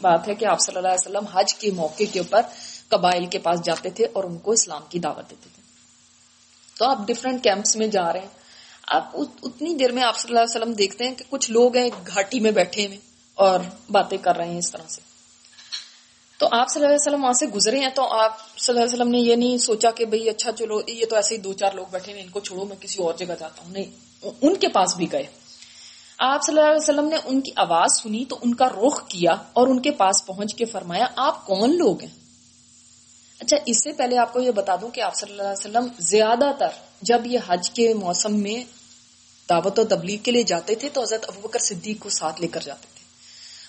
بات ہے کہ آپ صلی اللہ علیہ وسلم حج کے موقع کے اوپر قبائل کے پاس جاتے تھے اور ان کو اسلام کی دعوت دیتے تھے۔ تو آپ ڈفرینٹ کیمپس میں جا رہے ہیں۔ آپ اتنی دیر میں آپ صلی اللہ علیہ وسلم دیکھتے ہیں کہ کچھ لوگ ہیں گھاٹی میں بیٹھے ہوئے۔ اور باتیں کر رہے ہیں اس طرح سے۔ تو آپ صلی اللہ علیہ وسلم وہاں سے گزرے ہیں تو آپ صلی اللہ علیہ وسلم نے یہ نہیں سوچا کہ بھئی اچھا چلو، یہ تو ایسے ہی دو چار لوگ بیٹھے ہیں، ان کو چھوڑو، میں کسی اور جگہ جاتا ہوں۔ نہیں، ان کے پاس بھی گئے۔ آپ صلی اللہ علیہ وسلم نے ان کی آواز سنی تو ان کا رخ کیا اور ان کے پاس پہنچ کے فرمایا، آپ کون لوگ ہیں؟ اچھا اس سے پہلے آپ کو یہ بتا دوں کہ آپ صلی اللہ علیہ وسلم زیادہ تر جب یہ حج کے موسم میں دعوت و تبلیغ کے لیے جاتے تھے تو حضرت ابو بکر صدیق کو ساتھ لے کر جاتے تھے۔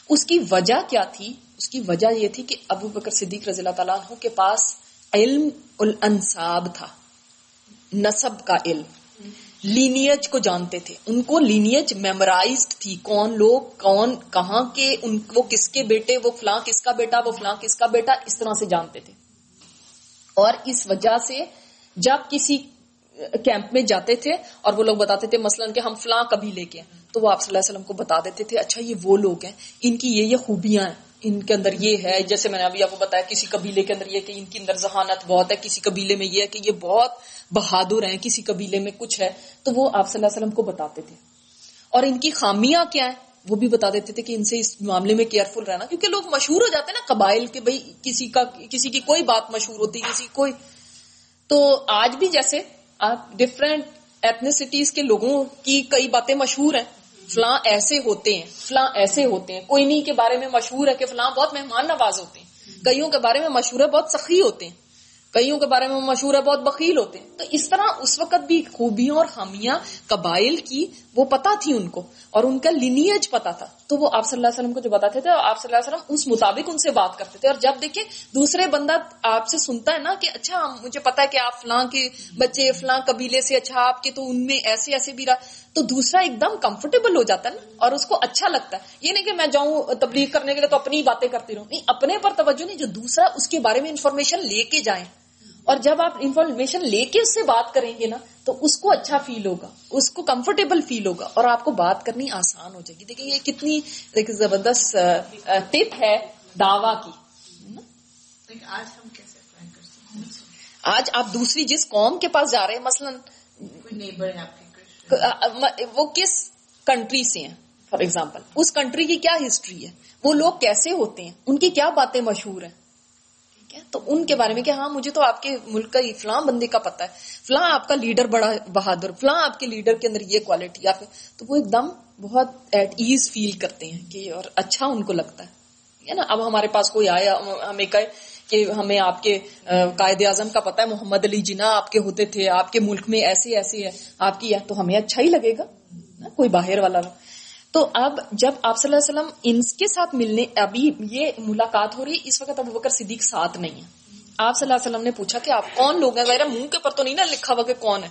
اس کی وجہ کیا تھی؟ اس کی وجہ یہ تھی کہ ابو بکر صدیق رضی اللہ تعالیٰ عنہ کے پاس علم الانصاب تھا، نصب کا علم۔ لینیج کو جانتے تھے۔ ان کو لینیج میمورائزڈ تھی، کون لوگ، کون کہاں کے، ان وہ کس کے بیٹے، وہ فلاں کس کا بیٹا، وہ فلاں کس کا بیٹا، اس طرح سے جانتے تھے۔ اور اس وجہ سے جب کسی کیمپ میں جاتے تھے اور وہ لوگ بتاتے تھے، مثلاً کہ ہم فلاں کبھی لے کے تو وہ آپ صلی اللہ علیہ وسلم کو بتا دیتے تھے اچھا یہ وہ لوگ ہیں، ان کی یہ یہ خوبیاں ہیں، ان کے اندر یہ ہے، جیسے میں نے ابھی آپ کو بتایا، کسی قبیلے کے اندر یہ کہ ان کے اندر ذہانت بہت ہے، کسی قبیلے میں یہ ہے کہ یہ بہت بہادر ہیں، کسی قبیلے میں کچھ ہے، تو وہ آپ صلی اللہ علیہ وسلم کو بتاتے تھے۔ اور ان کی خامیاں کیا ہیں؟ وہ بھی بتا دیتے تھے کہ ان سے اس معاملے میں کیئرفل رہنا، کیونکہ لوگ مشہور ہو جاتے ہیں نا قبائل کے، بھائی کسی کا، کسی کی کوئی بات مشہور ہوتی، کسی کوئی۔ تو آج بھی جیسے آپ ڈفرینٹ ایتھنیسٹیز کے لوگوں کی کئی باتیں مشہور ہیں فلاں ایسے ہوتے ہیں، فلاں ایسے ہوتے ہیں۔ کوئی نہیں کے بارے میں مشہور ہے کہ فلاں بہت مہمان نواز ہوتے ہیں۔ کئیوں کے بارے میں مشہور ہے بہت سخی ہوتے ہیں۔ کئیوں کے بارے میں مشہور ہے بہت بخیل ہوتے ہیں۔ تو اس طرح اس وقت بھی خوبیوں اور خامیاں قبائل کی وہ پتا تھی ان کو اور ان کا لینیج پتا تھا۔ تو وہ آپ صلی اللہ علیہ وسلم کو جو بتاتے تھے، آپ صلی اللہ علیہ وسلم اس مطابق ان سے بات کرتے تھے۔ اور جب دیکھیں دوسرے بندہ آپ سے سنتا ہے نا کہ اچھا مجھے پتا ہے کہ آپ فلاں کے بچے، فلاں قبیلے سے اچھا آپ کے تو ان میں ایسے ایسے بھی رہا۔ تو دوسرا ایک دم کمفرٹیبل ہو جاتا ہے نا اور اس کو اچھا لگتا ہے۔ یہ نہیں کہ میں جاؤں تبلیغ کرنے کے لیے تو اپنی باتیں کرتی رہوں۔ نہیں، اپنے پر توجہ نہیں، جو دوسرا اس کے بارے میں انفارمیشن لے کے جائیں۔ اور جب آپ انفارمیشن لے کے اس سے بات کریں گے نا تو اس کو اچھا فیل ہوگا اس کو کمفرٹیبل فیل ہوگا اور آپ کو بات کرنی آسان ہو جائے گی۔ دیکھیں یہ کتنی ایک زبردست ٹپ ہے دعوی کی۔ آج ہم کیسے اپلائی کر سکتے ہیں؟ آج آپ دوسری جس قوم کے پاس جا رہے ہیں مثلا وہ کس کنٹری سے ہیں؟ فار ایگزامپل اس کنٹری کی کیا ہسٹری ہے؟ وہ لوگ کیسے ہوتے ہیں؟ ان کی کیا باتیں مشہور ہیں؟ ہے تو ان کے بارے میں کہ ہاں مجھے تو آپ کے ملک کا فلاں بندے کا پتا ہے، فلاں آپ کا لیڈر بڑا بہادر، فلاں آپ کے لیڈر کے اندر یہ کوالٹی آپ تو وہ ایک دم بہت ایٹ ایز فیل کرتے ہیں کہ اور اچھا ان کو لگتا ہے۔ نا؟ اب ہمارے پاس کوئی آیا، ہمیں کہے کہ ہمیں آپ کے قائد اعظم کا پتا ہے، محمد علی جنا آپ کے ہوتے تھے، آپ کے ملک میں ایسے ایسے ہے آپ کی تو ہمیں اچھا ہی لگے گا۔ نا؟ کوئی باہر والا۔ تو اب جب آپ صلی اللہ علیہ وسلم ان کے ساتھ ملنے، ابھی یہ ملاقات ہو رہی ہے اس وقت ابو بکر صدیق ساتھ نہیں ہے آپ صلی اللہ علیہ وسلم نے پوچھا کہ آپ کون لوگ ہیں؟ ظاہر منہ کے پر تو نہیں نا لکھا ہوا کہ کون ہے۔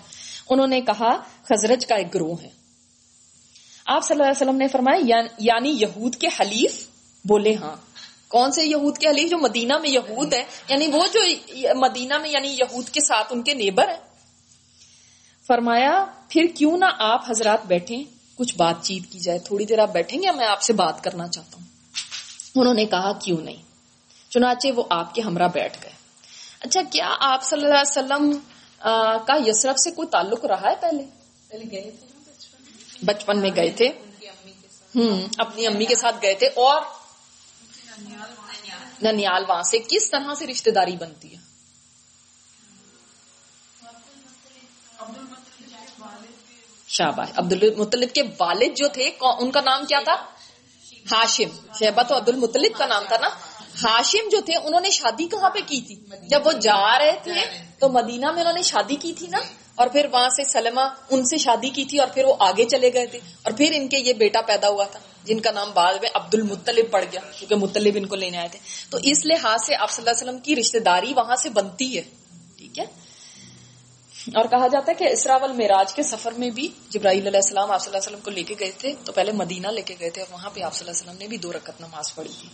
انہوں نے کہا خزرج کا ایک گروہ ہے۔ آپ صلی اللہ علیہ وسلم نے فرمایا یعنی-, یعنی یہود کے حلیف؟ بولے ہاں۔ کون سے یہود کے حلیف جو مدینہ میں یہود ہے یعنی وہ جو مدینہ میں یعنی یہود کے ساتھ ان کے نیبر ہیں۔ فرمایا، پھر کیوں نہ آپ حضرات بیٹھیں؟ کچھ بات چیت کی جائے تھوڑی دیر آپ بیٹھیں گے میں آپ سے بات کرنا چاہتا ہوں۔ انہوں نے کہا کیوں نہیں؟ چنانچہ وہ آپ کے ہمراہ بیٹھ گئے۔ اچھا کیا آپ صلی اللہ علیہ وسلم کا یسرف سے کوئی تعلق رہا ہے پہلے؟ پہلے گئے تھے بچپن میں؟ گئے تھے۔ ہوں اپنی امی کے ساتھ گئے تھے اور ننیال وہاں سے کس طرح سے رشتہ داری بنتی ہے؟ شاباش. عبد المطلب کے والد جو تھے ان کا نام کیا تھا؟ ہاشم. شہبہ تو عبد المطلب کا نام تھا نا؟ ہاشم جو تھے، انہوں نے شادی کہاں پہ کی تھی؟ جب وہ جا رہے تھے، تو مدینہ میں انہوں نے شادی کی تھی نا؟ اور پھر وہاں سے سلمہ ان سے شادی کی تھی اور پھر وہ آگے چلے گئے تھے۔ اور پھر ان کے یہ بیٹا پیدا ہوا تھا، جن کا نام بعد میں عبد المطلب پڑ گیا، کیونکہ مطلب ان کو لینے آئے تھے۔ تو اس لحاظ سے آپ صلی اللہ علیہ وسلم کی رشتے داری وہاں سے بنتی ہے۔ ٹھیک ہے؟ اور کہا جاتا ہے کہ اسرا والمعراج کے سفر میں بھی جبرائیل علیہ السلام آپ صلی اللہ علیہ وسلم کو لے کے گئے تھے تو پہلے مدینہ لے کے گئے تھے اور وہاں پہ آپ صلی اللہ علیہ وسلم نے بھی دو رکعت نماز پڑھی تھی۔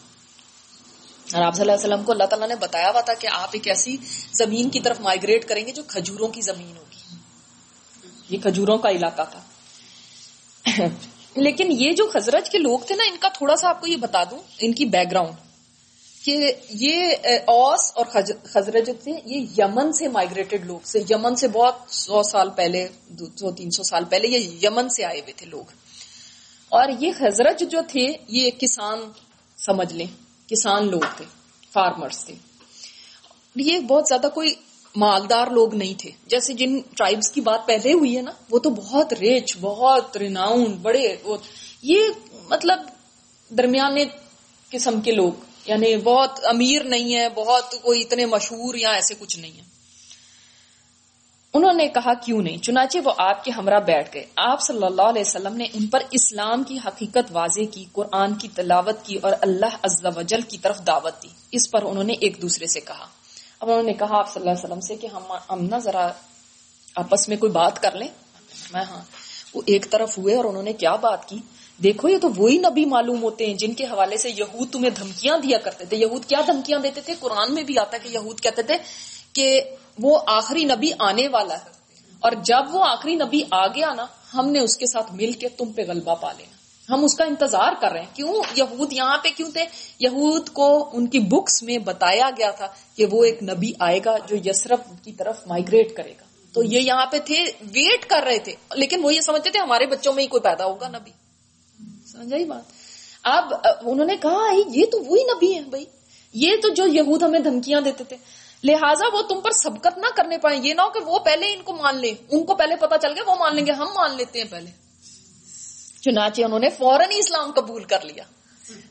اور آپ صلی اللہ علیہ وسلم کو اللہ تعالیٰ نے بتایا ہوا تھا کہ آپ ایک ایسی زمین کی طرف مائگریٹ کریں گے جو کھجوروں کی زمین ہوگی۔ یہ کھجوروں کا علاقہ تھا۔ *laughs* لیکن یہ جو خزرج کے لوگ تھے نا، ان کا تھوڑا سا آپ کو یہ بتا دوں، ان کی بیک گراؤنڈ کہ یہ اوس اور خزرج تھے، یہ یمن سے مائگریٹڈ لوگ سے، یمن سے بہت سو سال پہلے، دو سو تین سو سال پہلے یہ یمن سے آئے ہوئے تھے لوگ۔ اور یہ خزرج جو تھے، یہ کسان سمجھ لیں، کسان لوگ تھے فارمرز تھے۔ یہ بہت زیادہ کوئی مالدار لوگ نہیں تھے۔ جیسے جن ٹرائبس کی بات پہلے ہوئی ہے نا، وہ تو بہت ریچ بہت ریناؤن بڑے یہ مطلب درمیانے قسم کے لوگ۔ یعنی بہت امیر نہیں ہے، بہت کوئی اتنے مشہور یا ایسے کچھ نہیں ہے۔ انہوں نے کہا، کیوں نہیں؟ چنانچہ وہ آپ کے ہمراہ بیٹھ گئے۔ آپ صلی اللہ علیہ وسلم نے ان پر اسلام کی حقیقت واضح کی، قرآن کی تلاوت کی اور اللہ عز و جل کی طرف دعوت دی۔ اس پر انہوں نے ایک دوسرے سے کہا۔ اب انہوں نے کہا آپ صلی اللہ علیہ وسلم سے کہ ہم ہم نا ذرا آپس میں کوئی بات کر لیں۔ میں ہاں وہ ایک طرف ہوئے اور انہوں نے کیا بات کی؟ دیکھو، یہ تو وہی نبی معلوم ہوتے ہیں جن کے حوالے سے یہود تمہیں دھمکیاں دیا کرتے تھے۔ یہود کیا دھمکیاں دیتے تھے؟ قرآن میں بھی آتا کہ یہود کہتے تھے کہ وہ آخری نبی آنے والا ہے۔ اور جب وہ آخری نبی آ گیا نا، ہم نے اس کے ساتھ مل کے تم پہ غلبہ پا لینا ہم اس کا انتظار کر رہے ہیں۔ کیوں؟ یہود یہاں پہ کیوں تھے؟ یہود کو ان کی بکس میں بتایا گیا تھا کہ وہ ایک نبی آئے گا جو یسرف کی طرف مائگریٹ کرے گا۔ تو یہ یہاں پہ تھے ویٹ کر رہے تھے۔ لیکن وہ یہ سمجھتے تھے، ہمارے بچوں میں ہی کوئی پیدا ہوگا نبی۔ ہاں، سمجھائی بات۔ اب انہوں نے کہا یہ تو وہی نبی ہے بھائی۔ یہ تو جو یہود ہمیں دھمکیاں دیتے تھے۔ لہٰذا وہ تم پر سبقت نہ کرنے پائیں۔ یہ نہ ہو کہ وہ پہلے ان کو مان لیں ان کو پہلے پتا چل گیا، وہ مان لیں گے۔ ہم مان لیتے ہیں پہلے۔ چنانچہ انہوں نے فوراً ہی اسلام قبول کر لیا۔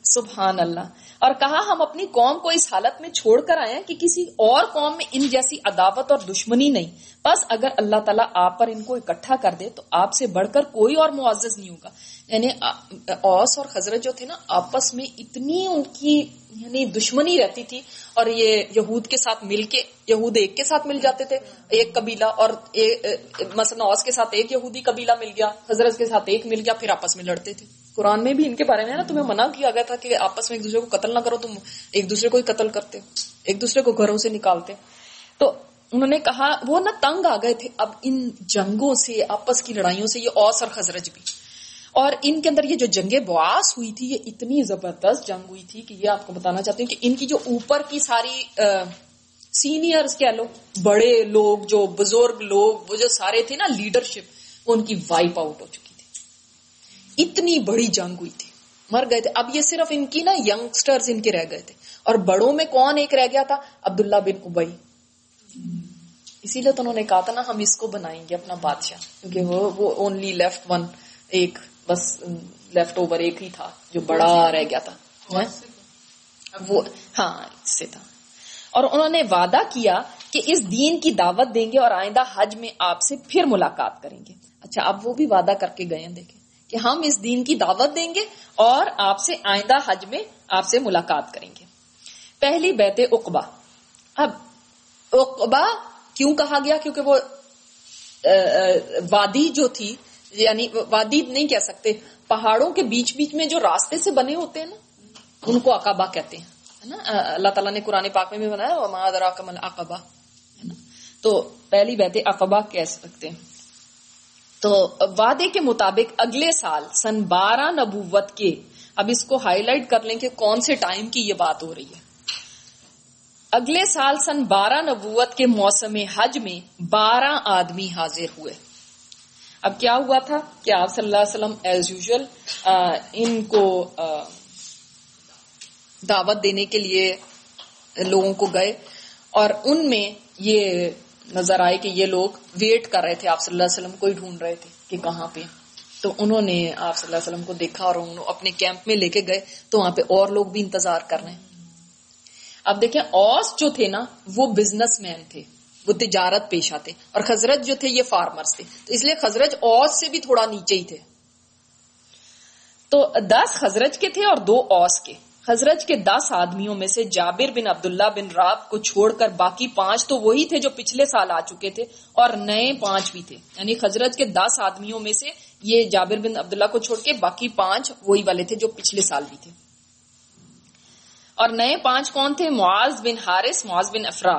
سبحان اللہ۔ اور کہا، ہم اپنی قوم کو اس حالت میں چھوڑ کر آئے کہ کسی اور قوم میں ان جیسی عداوت اور دشمنی نہیں۔ بس اگر اللہ تعالیٰ آپ پر ان کو اکٹھا کر دے، تو آپ سے بڑھ کر کوئی اور معزز نہیں ہوگا۔ یعنی اوس اور حضرت جو تھے نا، آپس میں اتنی ان کی یعنی دشمنی رہتی تھی۔ اور یہ یہود کے ساتھ مل کے، یہود ایک کے ساتھ مل جاتے تھے۔ ایک قبیلہ اور مثلا اوس کے ساتھ ایک یہودی قبیلہ مل گیا حضرت کے ساتھ ایک مل گیا، پھر آپس میں لڑتے تھے۔ قرآن میں بھی ان کے بارے میں نا تمہیں منع کیا گیا تھا کہ آپس میں ایک دوسرے کو قتل نہ کرو، تم ایک دوسرے کو ہی قتل کرتے، ایک دوسرے کو گھروں سے نکالتے۔ تو انہوں نے کہا، وہ نا تنگ آ گئے تھے۔ اب ان جنگوں سے، آپس کی لڑائیوں سے یہ اوس اور خزرج بھی۔ اور ان کے اندر یہ جو جنگ بواس ہوئی تھی، یہ اتنی زبردست جنگ ہوئی تھی کہ یہ آپ کو بتانا چاہتی ہوں کہ ان کی جو اوپر کی ساری سینئرز کہہ لو، بڑے لوگ جو بزرگ لوگ، وہ جو سارے تھے نا لیڈرشپ وہ ان کی وائپ آؤٹ ہو چکی۔ اتنی بڑی جنگ ہوئی تھی۔ مر گئے تھے۔ اب یہ صرف ان کی نا یگسٹرز ان کے رہ گئے تھے۔ اور بڑوں میں کون ایک رہ گیا تھا؟ عبداللہ بن ابئی۔ اسی لیے تو انہوں نے کہا تھا نا ہم اس کو بنائیں گے اپنا بادشاہ۔ کیونکہ وہ وہ اونلی لیفٹ ون ایک بس لیفٹ اوور ایک ہی تھا جو بڑا رہ گیا تھا۔ وہ ہاں اس سے تھا۔ اور انہوں نے وعدہ کیا کہ اس دین کی دعوت دیں گے اور آئندہ حج میں آپ سے پھر ملاقات کریں گے۔ اچھا اب وہ بھی وعدہ کر کے گئے ہیں دیکھیں۔ کہ ہم اس دین کی دعوت دیں گے اور آپ سے آئندہ حج میں آپ سے ملاقات کریں گے۔ پہلی بیت اقبا اب اقبا کیوں کہا گیا؟ کیونکہ وہ وادی جو تھی یعنی وادی نہیں کہہ سکتے، پہاڑوں کے بیچ بیچ میں جو راستے سے بنے ہوتے ہیں نا، ان کو اقبا کہتے ہیں نا؟ اللہ تعالیٰ نے قرآن پاک میں بھی بنایا کمل اقبا ہے نا؟ تو پہلی بیت اقبا کہہ سکتے ہیں۔ تو وعدے کے مطابق اگلے سال سن بارہ نبوت کے، اب اس کو ہائی لائٹ کر لیں کہ کون سے ٹائم کی یہ بات ہو رہی ہے۔ اگلے سال سن بارہ نبوت کے موسم حج میں بارہ آدمی حاضر ہوئے۔ اب کیا ہوا تھا کہ آپ صلی اللہ علیہ وسلم ایز یوزل ان کو دعوت دینے کے لیے لوگوں کو گئے اور ان میں یہ نظر آئے کہ یہ لوگ ویٹ کر رہے تھے، آپ صلی اللہ علیہ وسلم کو ہی ڈھونڈ رہے تھے کہ کہاں پہ تو انہوں نے آپ صلی اللہ علیہ وسلم کو دیکھا اور انہوں اپنے کیمپ میں لے کے گئے، تو وہاں پہ اور لوگ بھی انتظار کر رہے ہیں۔ اب دیکھیں، اوس جو تھے نا، وہ بزنس مین تھے، وہ تجارت پیشہ تھے اور خزرت جو تھے، یہ فارمرز تھے۔ تو اس لیے خزرج اوس سے بھی تھوڑا نیچے ہی تھے۔ تو دس خزرج کے تھے اور دو اوس کے۔ خزرج کے دس آدمیوں میں سے جابر بن عبداللہ بن راب کو چھوڑ کر باقی پانچ تو وہی تھے جو پچھلے سال آ چکے تھے اور نئے پانچ بھی تھے۔ یعنی خزرج کے دس آدمیوں میں سے یہ جابر بن عبداللہ کو چھوڑ کے باقی پانچ وہی والے تھے جو پچھلے سال بھی تھے۔ اور نئے پانچ کون تھے؟ معاذ بن حارث، معاذ بن افرا،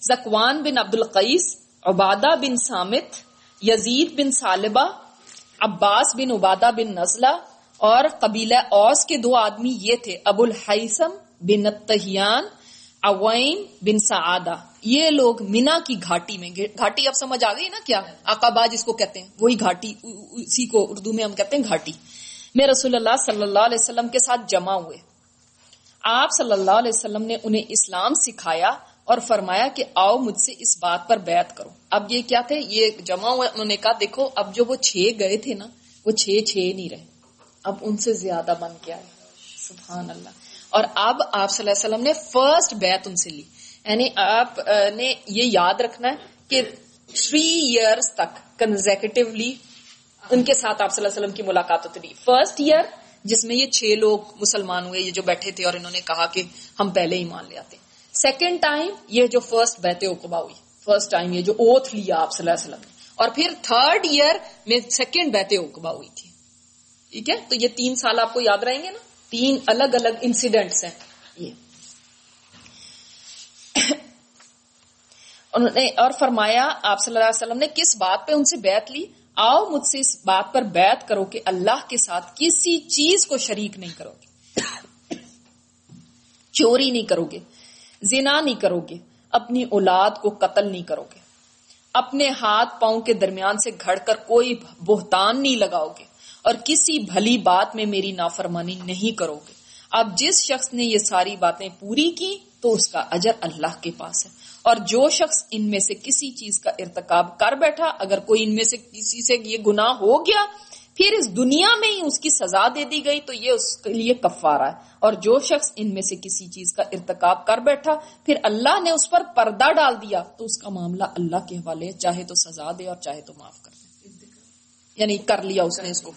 زکوان بن عبد القیس عبادہ بن سامت، یزید بن صالبہ عباس بن عبادہ بن نزلہ اور قبیلہ اوس کے دو آدمی یہ تھے، ابو الحسم بن تہیان اوین بن سعادہ۔ یہ لوگ مینا کی گھاٹی میں گھاٹی اب سمجھ آ گئی نا کیا؟ آقابا جس کو کہتے ہیں۔ وہی گھاٹی، اسی کو اردو میں ہم کہتے ہیں گھاٹی۔ میں رسول اللہ صلی اللہ علیہ وسلم کے ساتھ جمع ہوئے۔ آپ صلی اللہ علیہ وسلم نے انہیں اسلام سکھایا اور فرمایا کہ آؤ مجھ سے اس بات پر بیعت کرو۔ اب یہ کیا تھے؟ یہ جمع ہوئے، انہوں نے کہا، دیکھو، اب جو وہ چھ گئے تھے نا، وہ چھ چھ نہیں رہے۔ اب ان سے زیادہ بن کے آئے سبحان اللہ۔ اور اب آپ صلی اللہ علیہ وسلم نے فرسٹ بیت ان سے لی۔ یعنی آپ نے یہ یاد رکھنا ہے کہ تھری ایئرس تک کنزیکٹولی ان کے ساتھ آپ صلی اللہ علیہ وسلم کی ملاقات ہوتی رہی۔ فرسٹ ایئر جس میں یہ چھ لوگ مسلمان ہوئے، یہ جو بیٹھے تھے اور انہوں نے کہا کہ ہم پہلے ہی مان لے آتے۔ سیکنڈ ٹائم یہ جو فرسٹ بیت اقبا ہوئی۔ فرسٹ ٹائم یہ جو اوتھ لیا آپ صلی اللہ علیہ وسلم نے۔ اور پھر تھرڈ ایئر میں سیکنڈ بیت اقبا ہوئی تھی۔ ٹھیک ہے؟ تو یہ تین سال آپ کو یاد رہیں گے نا؟ تین الگ الگ انسیڈنٹس ہیں۔ یہ۔ انہوں نے اور فرمایا، آپ صلی اللہ علیہ وسلم نے کس بات پہ ان سے بیعت لی؟ آؤ مجھ سے اس بات پر بیعت کرو کہ اللہ کے ساتھ کسی چیز کو شریک نہیں کرو گے۔ چوری نہیں کرو گے۔ زنا نہیں کرو گے۔ اپنی اولاد کو قتل نہیں کرو گے۔ اپنے ہاتھ پاؤں کے درمیان سے گھڑ کر کوئی بہتان نہیں لگاؤ گے۔ اور کسی بھلی بات میں میری نافرمانی نہیں کرو گے۔ اب جس شخص نے یہ ساری باتیں پوری کی تو اس کا اجر اللہ کے پاس ہے۔ اور جو شخص ان میں سے کسی چیز کا ارتکاب کر بیٹھا، اگر کوئی ان میں سے کسی سے یہ گناہ ہو گیا، پھر اس دنیا میں ہی اس کی سزا دے دی گئی تو یہ اس کے لیے کفارہ ہے۔ اور جو شخص ان میں سے کسی چیز کا ارتکاب کر بیٹھا، پھر اللہ نے اس پر پردہ ڈال دیا تو اس کا معاملہ اللہ کے حوالے چاہے تو سزا دے اور چاہے تو معاف کر دے۔ یعنی کر لیا اس نے اس کو۔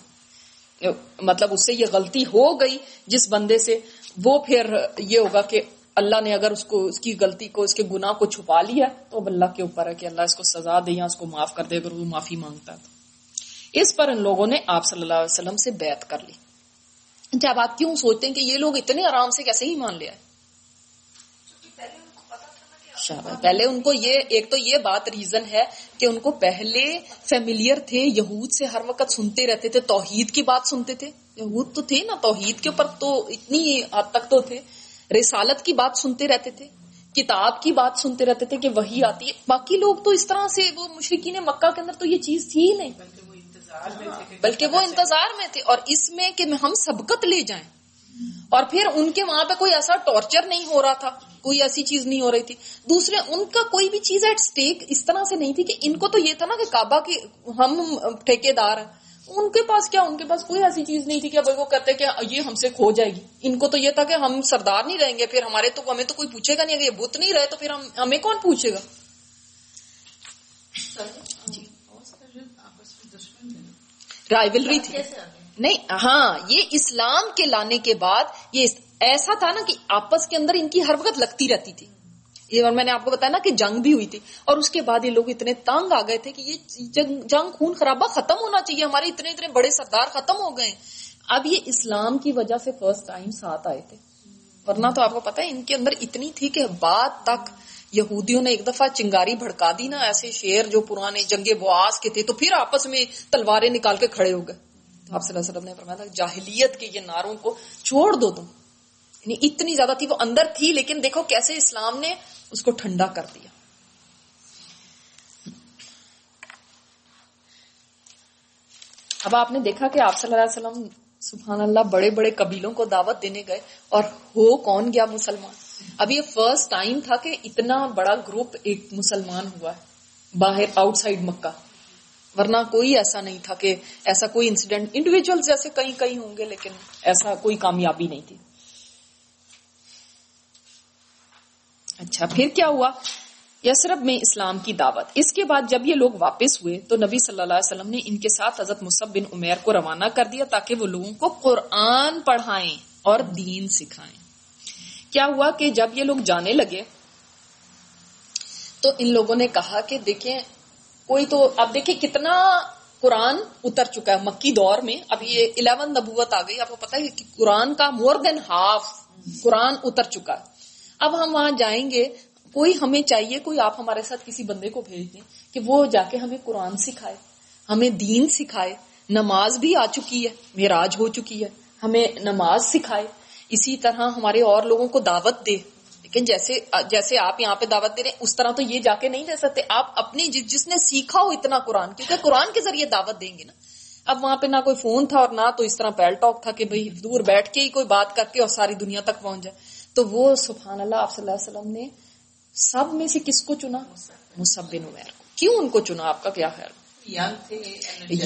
مطلب اس سے یہ غلطی ہو گئی جس بندے سے، وہ پھر یہ ہوگا کہ اللہ نے اگر اس کو، اس کی غلطی کو، اس کے گناہ کو چھپا لیا تو اب اللہ کے اوپر ہے کہ اللہ اس کو سزا دے یا اس کو معاف کر دے اگر وہ معافی مانگتا ہے تو۔ اس پر ان لوگوں نے آپ صلی اللہ علیہ وسلم سے بیعت کر لی۔ جب آپ کیوں سوچتے ہیں کہ یہ لوگ اتنے آرام سے کیسے ہی مان لیا شاباش پہلے ان کو یہ ایک تو یہ بات ریزن ہے کہ ان کو پہلے فیملیئر تھے یہود سے ہر وقت سنتے رہتے تھے توحید کی بات سنتے تھے۔ یہود تو تھے نا توحید کے اوپر تو اتنی حد تک تو تھے۔ رسالت کی بات سنتے رہتے تھے کتاب کی بات سنتے رہتے تھے کہ وہی آتی ہے۔ باقی لوگ تو اس طرح سے وہ مشرقین مکہ کے اندر تو یہ چیز تھی ہی نہیں۔ بلکہ وہ انتظار میں تھے کہ بلکہ وہ انتظار میں تھے اور اس میں کہ ہم سبقت لے جائیں۔ اور پھر ان کے وہاں پہ کوئی ایسا ٹارچر نہیں ہو رہا تھا کوئی ایسی چیز نہیں ہو رہی تھی۔ دوسرے ان کا کوئی بھی چیز ایٹ سٹیک اس طرح سے نہیں تھی کہ ان کو تو یہ تھا نا کہ کعبہ کی ہم ٹھیکے دار ہیں۔ ان کے پاس کیا ان کے پاس کوئی ایسی چیز نہیں تھی کہ وہ کہتے کہ یہ ہم سے کھو جائے گی۔ ان کو تو یہ تھا کہ ہم سردار نہیں رہیں گے پھر ہمارے تو ہمیں تو کوئی پوچھے گا نہیں اگر یہ بت نہیں رہے تو پھر ہم ہمیں کون پوچھے گا؟ جی۔ رائولری تھی۔ نہیں ہاں یہ اسلام کے لانے کے بعد یہ ایسا تھا نا کہ آپس کے اندر ان کی ہر وقت لگتی رہتی تھی۔ یہ اور میں نے آپ کو بتایا نا کہ جنگ بھی ہوئی تھی۔ اور اس کے بعد یہ لوگ اتنے تنگ آ گئے تھے کہ یہ جنگ جنگ خون خرابہ ختم ہونا چاہیے۔ ہمارے اتنے اتنے بڑے سردار ختم ہو گئے۔ اب یہ اسلام کی وجہ سے فرسٹ ٹائم ساتھ آئے تھے۔ ورنہ تو آپ کو پتا ہے، ان کے اندر اتنی تھی کہ بعد تک یہودیوں نے ایک دفعہ چنگاری بھڑکا دی نا، ایسے شیر جو پرانے جنگ بواس کے تھے، تو پھر آپس میں تلواریں نکال کے کھڑے ہو گئے۔ آپ صلی اللہ علیہ وسلم نے فرمایا تھا، جاہلیت کے یہ ناروں کو چھوڑ دو تم۔ یعنی اتنی زیادہ تھی، وہ اندر تھی، لیکن دیکھو کیسے اسلام نے اس کو ٹھنڈا کر دیا۔ اب آپ نے دیکھا کہ آپ صلی اللہ علیہ وسلم سبحان اللہ بڑے بڑے قبیلوں کو دعوت دینے گئے اور ہو کون گیا مسلمان؟ اب یہ فرسٹ ٹائم تھا کہ اتنا بڑا گروپ ایک مسلمان ہوا ہے، باہر آؤٹ سائڈ مکہ۔ ورنہ کوئی ایسا نہیں تھا کہ ایسا کوئی انسیڈنٹ انڈیویجل جیسے کئی کئی ہوں گے، لیکن ایسا کوئی کامیابی نہیں تھی۔ اچھا پھر کیا ہوا؟ یسرب میں اسلام کی دعوت۔ اس کے بعد جب یہ لوگ واپس ہوئے تو نبی صلی اللہ علیہ وسلم نے ان کے ساتھ حضرت مصب بن عمیر کو روانہ کر دیا تاکہ وہ لوگوں کو قرآن پڑھائیں اور دین سکھائیں۔ کیا ہوا کہ جب یہ لوگ جانے لگے تو ان لوگوں نے کہا کہ دیکھیں کوئی تو اب دیکھیں کتنا قرآن اتر چکا ہے، مکی دور میں۔ اب یہ الیون نبوت آ گئی آپ کو پتا ہے کہ قرآن کا مور دین ہاف قرآن اتر چکا ہے۔ اب ہم وہاں جائیں گے، کوئی ہمیں چاہیے، کوئی آپ ہمارے ساتھ کسی بندے کو بھیج دیں کہ وہ جا کے ہمیں قرآن سکھائے، ہمیں دین سکھائے۔ نماز بھی آ چکی ہے میراج ہو چکی ہے، ہمیں نماز سکھائے۔ اسی طرح ہمارے اور لوگوں کو دعوت دے۔ لیکن جیسے جیسے آپ یہاں پہ دعوت دے رہے ہیں اس طرح تو یہ جا کے نہیں دے سکتے۔ آپ اپنی جس نے سیکھا ہو اتنا قرآن کیونکہ قرآن کے ذریعے دعوت دیں گے نا۔ اب وہاں پہ نہ کوئی فون تھا اور نہ تو اس طرح پیل ٹاک تھا کہ بھئی دور بیٹھ کے ہی کوئی بات کر کے اور ساری دنیا تک پہنچ جائے۔ تو وہ سبحان اللہ آپ صلی اللہ علیہ وسلم نے سب میں سے کس کو چنا؟ مصب بن عمیر کو۔ کیوں ان کو چنا؟ آپ کا کیا خیال؟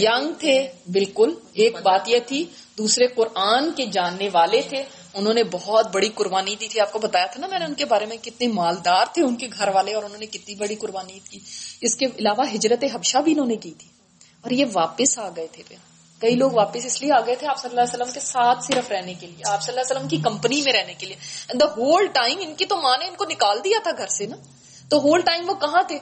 ینگ تھے بالکل۔ ایک بات یہ تھی دوسرے قرآن کے جاننے والے تھے۔ انہوں نے بہت بڑی قربانی دی تھی، آپ کو بتایا تھا نا میں نے ان کے بارے میں کتنے مالدار تھے ان کے گھر والے اور انہوں نے کتنی بڑی قربانی کی اس کے علاوہ ہجرت حبشہ بھی انہوں نے کی تھی۔ اور یہ واپس آ گئے تھے پھر۔ کئی لوگ واپس اس لیے آ گئے تھے آپ صلی اللہ علیہ وسلم کے ساتھ صرف رہنے کے لیے، آپ صلی اللہ علیہ وسلم کی کمپنی میں رہنے کے لیے۔ دا ہول ٹائم ان کی تو ماں نے ان کو نکال دیا تھا گھر سے نا۔ تو ہول ٹائم وہ کہاں تھے؟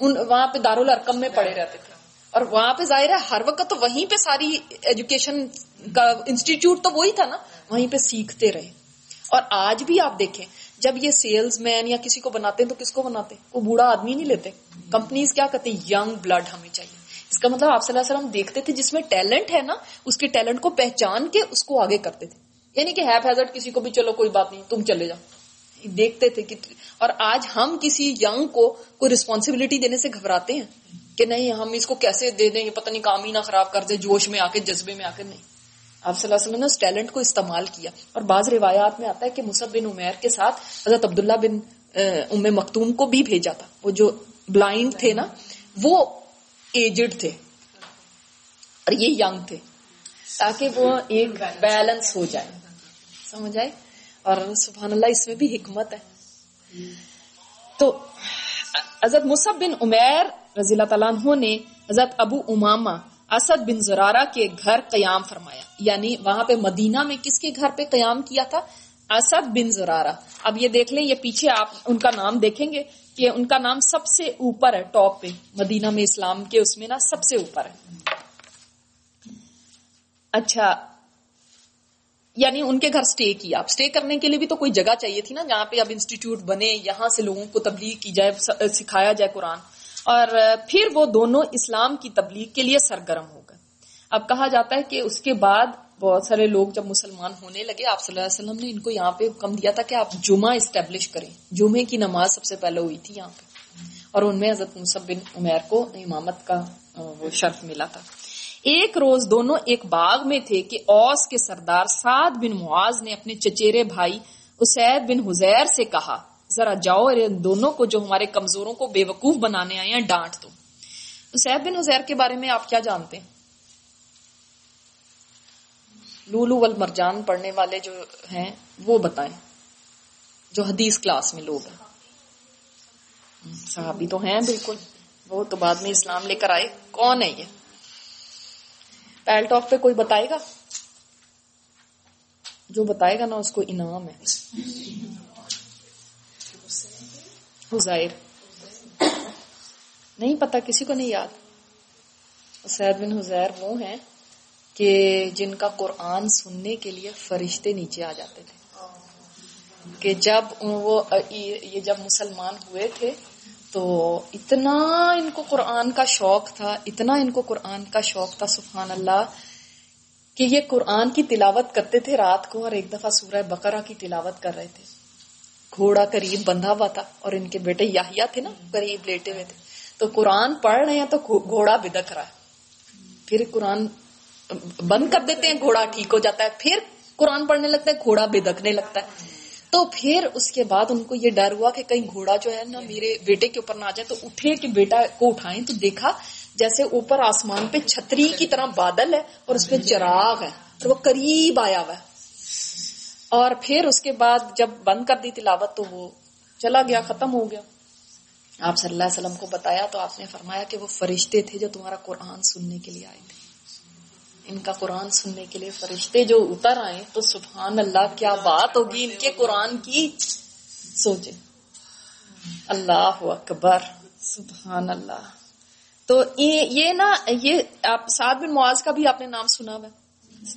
ان وہاں پہ دارالارکم میں پڑے رہتے تھے۔ اور وہاں پہ ظاہر ہے ہر وقت تو وہیں پہ ساری ایجوکیشن کا انسٹیٹیوٹ تو وہی تھا نا، وہیں پہ سیکھتے رہے۔ اور آج بھی آپ دیکھیں، جب یہ سیلز مین یا کسی کو بناتے ہیں تو کس کو بناتے ہیں؟ وہ بوڑھا آدمی نہیں لیتے۔ کمپنیز کیا کہتے ہیں؟ ینگ بلڈ ہمیں چاہیے۔ اس کا مطلب آپ صلی اللہ علیہ وسلم دیکھتے تھے، جس میں ٹیلنٹ ہے نا، اس کے ٹیلنٹ کو پہچان کے اس کو آگے کرتے تھے۔ یعنی کہ ہیپ ہیزٹ کسی کو بھی چلو، کوئی بات نہیں، تم چلے جاؤ۔ دیکھتے تھے کہ اور آج ہم کسی ینگ کو کوئی ریسپانسبلٹی دینے سے گھبراتے ہیں۔ کہ نہیں، ہم اس کو کیسے دے دیں؟ یہ پتہ نہیں کام ہی نہ خراب کر دے، جوش میں آ کے جذبے میں آ کے نہیں۔ آپ صلی اللہ علیہ وسلم نے اس ٹیلنٹ کو استعمال کیا۔ اور بعض روایات میں آتا ہے کہ مصب بن عمیر کے ساتھ حضرت عبداللہ بن ام مختوم کو بھی بھیجا تھا۔ وہ جو بلائنڈ تھے نا، وہ ایجڈ تھے۔ اور یہ ینگ تھے۔ تاکہ وہ ایک بیلنس ہو جائے۔ سمجھ آئے؟ اور سبحان اللہ اس میں بھی حکمت ہے۔ تو حضرت مصب بن عمیر رضی اللہ تعالیٰ عنہ نے حضرت ابو اماما اسد بن زرارہ کے گھر قیام فرمایا۔ یعنی وہاں پہ مدینہ میں کس کے گھر پہ قیام کیا تھا؟ اسد بن زرارہ۔ اب یہ دیکھ لیں، یہ پیچھے آپ ان کا نام دیکھیں گے کہ ان کا نام سب سے اوپر ہے، ٹاپ پہ۔ مدینہ میں اسلام کے اس میں نا سب سے اوپر ہے۔ اچھا یعنی ان کے گھر سٹے کیا۔ اب سٹے کرنے کے لیے بھی تو کوئی جگہ چاہیے تھی نا، جہاں پہ اب انسٹیٹیوٹ بنے، یہاں سے لوگوں کو تبلیغ کی جائے، سکھایا جائے قرآن۔ اور پھر وہ دونوں اسلام کی تبلیغ کے لیے سرگرم ہو گئے۔ اب کہا جاتا ہے کہ اس کے بعد بہت سارے لوگ جب مسلمان ہونے لگے، آپ صلی اللہ علیہ وسلم نے ان کو یہاں پہ حکم دیا تھا کہ آپ جمعہ اسٹیبلش کریں۔ جمعے کی نماز سب سے پہلے ہوئی تھی یہاں پہ۔ اور ان میں حضرت مصب بن عمیر کو امامت کا وہ شرف ملا تھا۔ ایک روز دونوں ایک باغ میں تھے کہ اوس کے سردار سعد بن معاذ نے اپنے چچیرے بھائی اسید بن حزیر سے کہا ذرا جاؤ اور ان دونوں کو جو ہمارے کمزوروں کو بے وقوف بنانے آئے ہیں، ڈانٹ دو۔ اسید بن حزیر کے بارے میں آپ کیا جانتے ہیں؟ لولو والمرجان پڑھنے والے جو ہیں، وہ بتائیں۔ جو حدیث کلاس میں لوگ ہیں۔ صحابی تو ہیں بالکل۔ وہ تو بعد میں اسلام لے کر آئے۔ کون ہے یہ؟ پیل ٹاک پہ کوئی بتائے گا؟ جو بتائے گا نا، اس کو انعام ہے۔ حزیر نہیں پتا، کسی کو نہیں یاد۔ سید بن حزیر وہ ہیں کہ جن کا قرآن سننے کے لیے فرشتے نیچے آ جاتے تھے۔ کہ جب وہ، یہ جب مسلمان ہوئے تھے تو اتنا ان کو قرآن کا شوق تھا، اتنا ان کو قرآن کا شوق تھا، سبحان اللہ، کہ یہ قرآن کی تلاوت کرتے تھے رات کو اور ایک دفعہ سورہ بقرہ کی تلاوت کر رہے تھے۔ گھوڑا قریب بندھا ہوا تھا اور ان کے بیٹے یاہیا تھے نا، قریب لیٹے ہوئے تھے۔ تو قرآن پڑھ رہے ہیں تو گھوڑا بدک رہا ہے۔ پھر قرآن بند کر دیتے ہیں، گھوڑا ٹھیک ہو جاتا ہے۔ پھر قرآن پڑھنے لگتا ہے، گھوڑا بدکنے لگتا ہے۔ تو پھر اس کے بعد ان کو یہ ڈر ہوا کہ کہیں گھوڑا جو ہے نا میرے بیٹے کے اوپر نہ آ جائے۔ تو اٹھے کہ بیٹا کو اٹھائیں تو دیکھا جیسے اوپر آسمان پہ چھتری کی طرح بادل ہے اور اس پہ چراغ ہے اور وہ قریب آیا ہوا ہے۔ اور پھر اس کے بعد جب بند کر دی تلاوت تو وہ چلا گیا، ختم ہو گیا۔ آپ صلی اللہ علیہ وسلم کو بتایا تو آپ نے فرمایا کہ وہ فرشتے تھے جو تمہارا قرآن سننے کے لیے آئے تھے۔ ان کا قرآن سننے کے لیے فرشتے جو اتر آئے تو سبحان اللہ، کیا بات ہوگی؟ ان کے قرآن کی سوچے اللہ اکبر، سبحان اللہ۔ تو یہ نا، یہ آپ، سعد بن معاذ کا بھی آپ نے نام سنا ہوا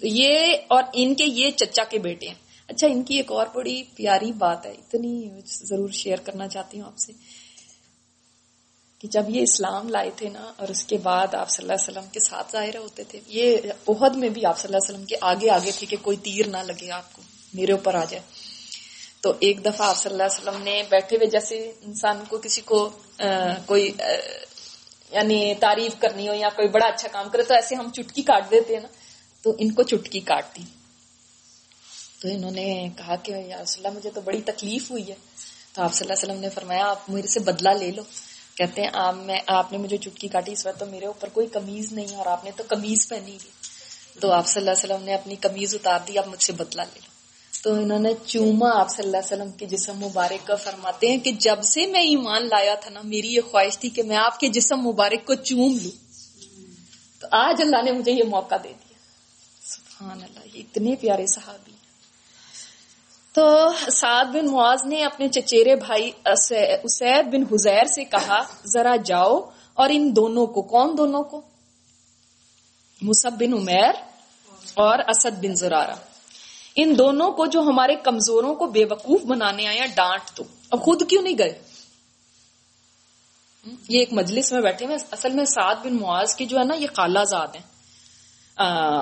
یہ اور ان کے، یہ چچا کے بیٹے ہیں۔ اچھا ان کی ایک اور بڑی پیاری بات ہے، اتنی ضرور شیئر کرنا چاہتی ہوں آپ سے، کہ جب یہ اسلام لائے تھے نا، اور اس کے بعد آپ صلی اللہ علیہ وسلم کے ساتھ ظاہر ہوتے تھے، یہ عہد میں بھی آپ صلی اللہ علیہ وسلم کے آگے آگے تھے کہ کوئی تیر نہ لگے آپ کو، میرے اوپر آ جائے۔ تو ایک دفعہ آپ صلی اللہ علیہ وسلم نے بیٹھے ہوئے، جیسے انسان کو کسی کو کوئی یعنی تعریف کرنی ہو یا کوئی بڑا اچھا کام کرے، تو ایسے ہم چٹکی کاٹ دیتے ہیں نا، تو ان کو چٹکی کاٹ دی تو انہوں نے کہا کہ یا رسول اللہ، مجھے تو بڑی تکلیف ہوئی ہے۔ تو آپ صلی اللہ علیہ وسلم نے فرمایا، آپ میرے سے بدلہ لے لو۔ کہتے ہیں، آپ میں، آپ نے مجھے چٹکی کاٹی، اس وقت تو میرے اوپر کوئی کمیز نہیں اور آپ نے تو کمیز پہنی ہوئی۔ تو آپ صلی اللہ علیہ وسلم نے اپنی کمیز اتار دی، آپ مجھ سے بدلا لے لو۔ تو انہوں نے چوما آپ صلی اللہ علیہ وسلم کے جسم مبارک کا، فرماتے ہیں کہ جب سے میں ایمان لایا تھا نا، میری یہ خواہش تھی کہ میں آپ کے جسم مبارک کو چوم لوں۔ تو آج اللہ نے مجھے یہ موقع دے دیا۔ سبحان اللہ، یہ اتنے پیارے صحابی۔ تو سعد بن معاذ نے اپنے چچیرے بھائی اسید بن حزیر سے کہا، ذرا جاؤ اور ان دونوں کو کون دونوں کو؟ مصب بن عمیر اور اسد بن زرارہ۔ ان دونوں کو جو ہمارے کمزوروں کو بے وقوف بنانے آیا ڈانٹ تو اب خود کیوں نہیں گئے؟ یہ ایک مجلس میں بیٹھے ہوئے اصل میں سعد بن معاذ کی جو ہے نا، یہ خالہ زاد ہیں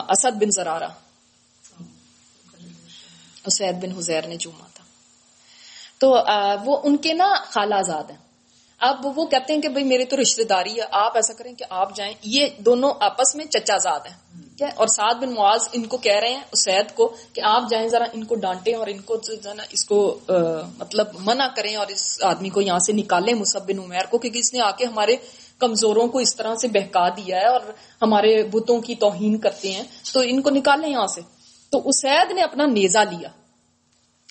اسد بن زرارہ۔ اسید بن حزیر نے چوما تھا۔ تو وہ ان کے نا خالہ آزاد ہیں۔ اب وہ کہتے ہیں کہ بھائی میرے تو رشتے داری ہے، آپ ایسا کریں کہ آپ جائیں۔ یہ دونوں آپس میں چچا زاد ہیں اور سعد بن معاذ ان کو کہہ رہے ہیں اسید کو کہ آپ جائیں، ذرا ان کو ڈانٹیں اور ان کو اس کو مطلب منع کریں اور اس آدمی کو یہاں سے نکالیں مصب بن عمیر کو، کیونکہ اس نے آ کے ہمارے کمزوروں کو اس طرح سے بہکا دیا ہے اور ہمارے بتوں کی توہین کرتے ہیں۔ تو ان کو نکالیں یہاں سے۔ تو اسید نے اپنا نیزا لیا۔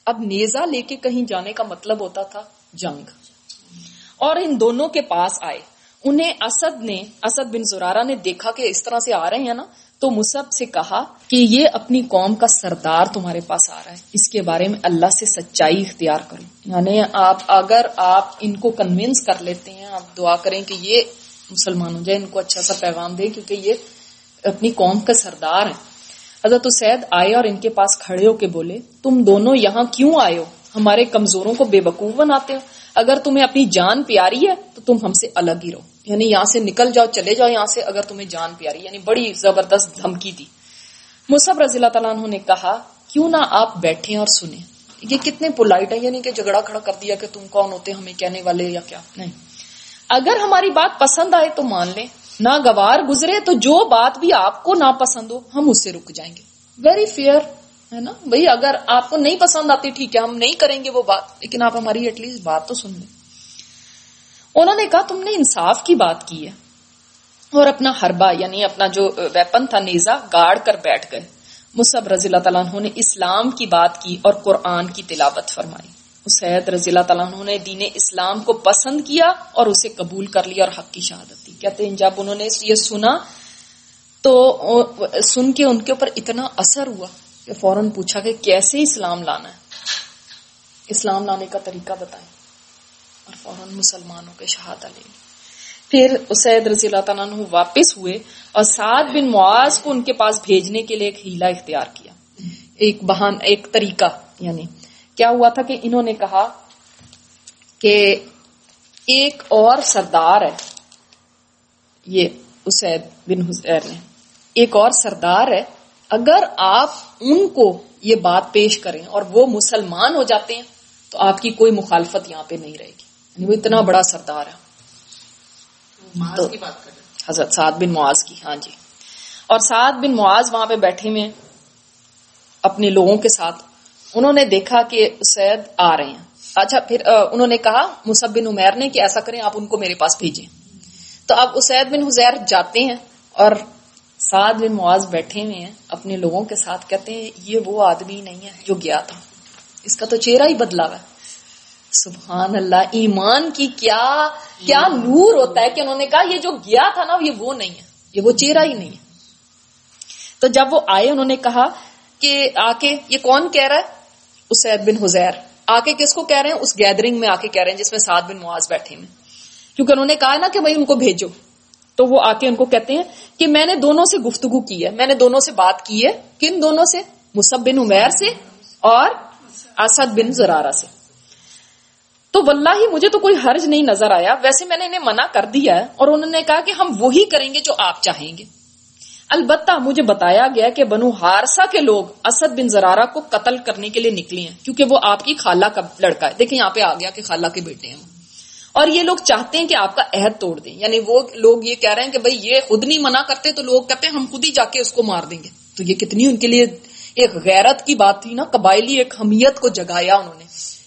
اب نیزا لے کے کہیں جانے کا مطلب ہوتا تھا جنگ۔ اور ان دونوں کے پاس آئے۔ انہیں اسد نے، اسد بن زرارہ نے دیکھا کہ اس طرح سے آ رہے ہیں نا، تو مصب سے کہا کہ یہ اپنی قوم کا سردار تمہارے پاس آ رہا ہے۔ اس کے بارے میں اللہ سے سچائی اختیار کریں یعنی آپ، اگر آپ ان کو کنوینس کر لیتے ہیں، آپ دعا کریں کہ یہ مسلمان ہو جائے، ان کو اچھا سا پیغام دے، کیونکہ یہ اپنی قوم کا سردار ہیں۔ حضرت سید آئے اور ان کے پاس کھڑے ہو کے بولے، تم دونوں یہاں کیوں آئے ہو؟ ہمارے کمزوروں کو بے وقوف بناتے ہو۔ اگر تمہیں اپنی جان پیاری ہے، تو تم ہم سے الگ ہی رہو۔ یعنی یہاں سے نکل جاؤ، چلے جاؤ یہاں سے اگر تمہیں جان پیاری یعنی بڑی زبردست دھمکی دی۔ مصحف رضی اللہ تعالیٰ عنہ نے کہا، کیوں نہ آپ بیٹھیں اور سنیں؟ یہ کتنے پولائٹ ہے یعنی کہ جھگڑا کھڑا کر دیا کہ تم کون ہوتے، ہمیں کہنے والے یا کیا؟ نہیں۔ اگر ہماری بات پسند آئے تو مان لیں۔ ناگوار گزرے تو جو بات بھی آپ کو نہ پسند ہو، ہم اس سے رک جائیں گے۔ ویری فیئر ہے نا؟ بھائی اگر آپ کو نہیں پسند آتی، ٹھیک ہے، ہم نہیں کریں گے وہ بات، لیکن آپ ہماری ایٹ لیسٹ بات تو سن لیں۔ انہوں نے کہا، تم نے انصاف کی بات کی ہے۔ اور اپنا ہربا یعنی اپنا جو ویپن تھا نیزا گاڑ کر بیٹھ گئے۔ مصب رضی اللہ تعالیٰ عنہ نے اسلام کی بات کی اور قرآن کی تلاوت فرمائی۔ اسید رضی اللہ تعالیٰ عنہ نے دین اسلام کو پسند کیا اور اسے قبول کر لیا اور حق کی شہادت دی۔ کہتے ہیں، جب انہوں نے یہ سنا تو سن کے ان کے اوپر اتنا اثر ہوا کہ فوراً پوچھا کہ کیسے اسلام لانا ہے؟ اسلام لانے کا طریقہ بتائیں۔ اور فوراً مسلمانوں کے شہادت لے پھر اسید رضی اللہ تعالیٰ عنہ واپس ہوئے اور سعد بن معاذ کو ان کے پاس بھیجنے کے لیے ایک ہیلا اختیار کیا۔ ایک بہان، ایک طریقہ یعنی کیا ہوا تھا کہ انہوں نے کہا کہ ایک اور سردار ہے۔ یہ اسید بن حسیر نے ایک اور سردار ہے۔ اگر آپ ان کو یہ بات پیش کریں اور وہ مسلمان ہو جاتے ہیں تو آپ کی کوئی مخالفت یہاں پہ نہیں رہے گی۔ یعنی وہ اتنا بڑا سردار ہے۔ تو حضرت سعد بن معاذ کی ہاں جی۔ اور سعد بن معاذ وہاں پہ بیٹھے ہوئے اپنے لوگوں کے ساتھ انہوں نے دیکھا کہ سید آ رہے ہیں۔ اچھا پھر انہوں نے کہا مصب بن عمیر نے کہ ایسا کریں، آپ ان کو میرے پاس بھیجیں۔ تو اب اسید بن حزیر جاتے ہیں اور سعد بن معاذ بیٹھے ہوئے ہیں اپنے لوگوں کے ساتھ، کہتے ہیں، یہ وہ آدمی نہیں ہے جو گیا تھا۔ اس کا تو چہرہ ہی بدلا ہوا سبحان اللہ، ایمان کی کیا کیا نور ہوتا ہے کہ انہوں نے کہا، یہ جو گیا تھا نا، یہ وہ نہیں ہے۔ یہ وہ چہرہ ہی نہیں ہے۔ تو جب وہ آئے، انہوں نے کہا کہ آ کے، یہ کون کہہ رہا ہے؟ اسید بن حزیر۔ آ کے کس کو کہہ رہے ہیں؟ اس گیدرنگ میں آ کے کہہ رہے ہیں، جس میں سعد بن معاذ بیٹھے ہیں۔ کیونکہ انہوں نے کہا نا کہ بھائی ان کو بھیجو۔ تو وہ آ کے ان کو کہتے ہیں کہ میں نے دونوں سے گفتگو کی ہے۔ میں نے دونوں سے بات کی ہے۔ کن دونوں سے؟ مصب بن عمیر سے اور اسد بن زرارہ سے۔ تو واللہ ہی مجھے تو کوئی حرج نہیں نظر آیا۔ ویسے میں نے انہیں منع کر دیا ہے اور انہوں نے کہا کہ ہم وہی کریں گے جو آپ چاہیں گے۔ البتہ مجھے بتایا گیا کہ بنو ہارسا کے لوگ اسد بن زرارہ کو قتل کرنے کے لیے نکلے ہیں، کیونکہ وہ آپ کی خالہ کا لڑکا ہے۔ دیکھیں یہاں پہ آ گیا کہ خالہ کے بیٹے ہیں۔ اور یہ لوگ چاہتے ہیں کہ آپ کا عہد توڑ دیں۔ یعنی وہ لوگ یہ کہہ رہے ہیں کہ بھائی یہ خود نہیں منع کرتے تو لوگ کہتے ہیں ہم خود ہی جا کے اس کو مار دیں گے۔ تو یہ کتنی ان کے لیے ایک غیرت کی بات تھی نا، قبائلی ایک حمیت کو جگایا انہوں نے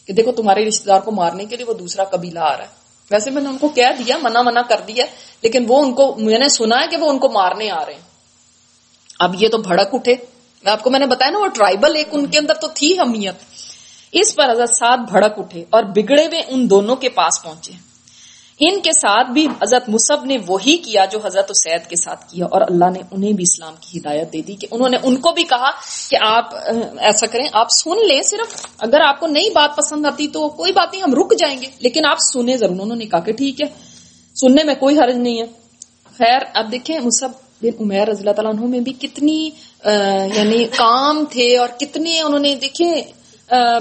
کہ دیکھو تمہارے رشتے دار کو مارنے کے لیے وہ دوسرا قبیلہ آ رہا ہے۔ ویسے میں نے ان کو کہہ دیا، منع منع کر دیا، لیکن وہ ان کو، میں نے سنا ہے کہ وہ ان کو مارنے آ رہے ہیں۔ اب یہ تو بھڑک اٹھے۔ آپ کو میں نے بتایا نا وہ ٹرائبل ایک ان کے اندر تو تھی اہمیت۔ اس پر حضرت ساتھ بھڑک اٹھے اور بگڑے ہوئے ان دونوں کے پاس پہنچے۔ ان کے ساتھ بھی حضرت مصب نے وہی کیا جو حضرت اسید کے ساتھ کیا اور اللہ نے انہیں بھی اسلام کی ہدایت دے دی کہ انہوں نے ان کو بھی کہا کہ آپ، ایسا کریں، آپ سن لیں صرف۔ اگر آپ کو نئی بات پسند آتی تو کوئی بات نہیں، ہم رک جائیں گے۔ لیکن آپ سنیں ضرور۔ انہوں نے کہا کہ ٹھیک ہے، سننے میں کوئی حرج نہیں ہے۔ خیر، اب دیکھیں مصب بن عمیر رضی اللہ تعالیٰ عنہ میں بھی کتنی یعنی کام تھے اور کتنے انہوں نے دیکھے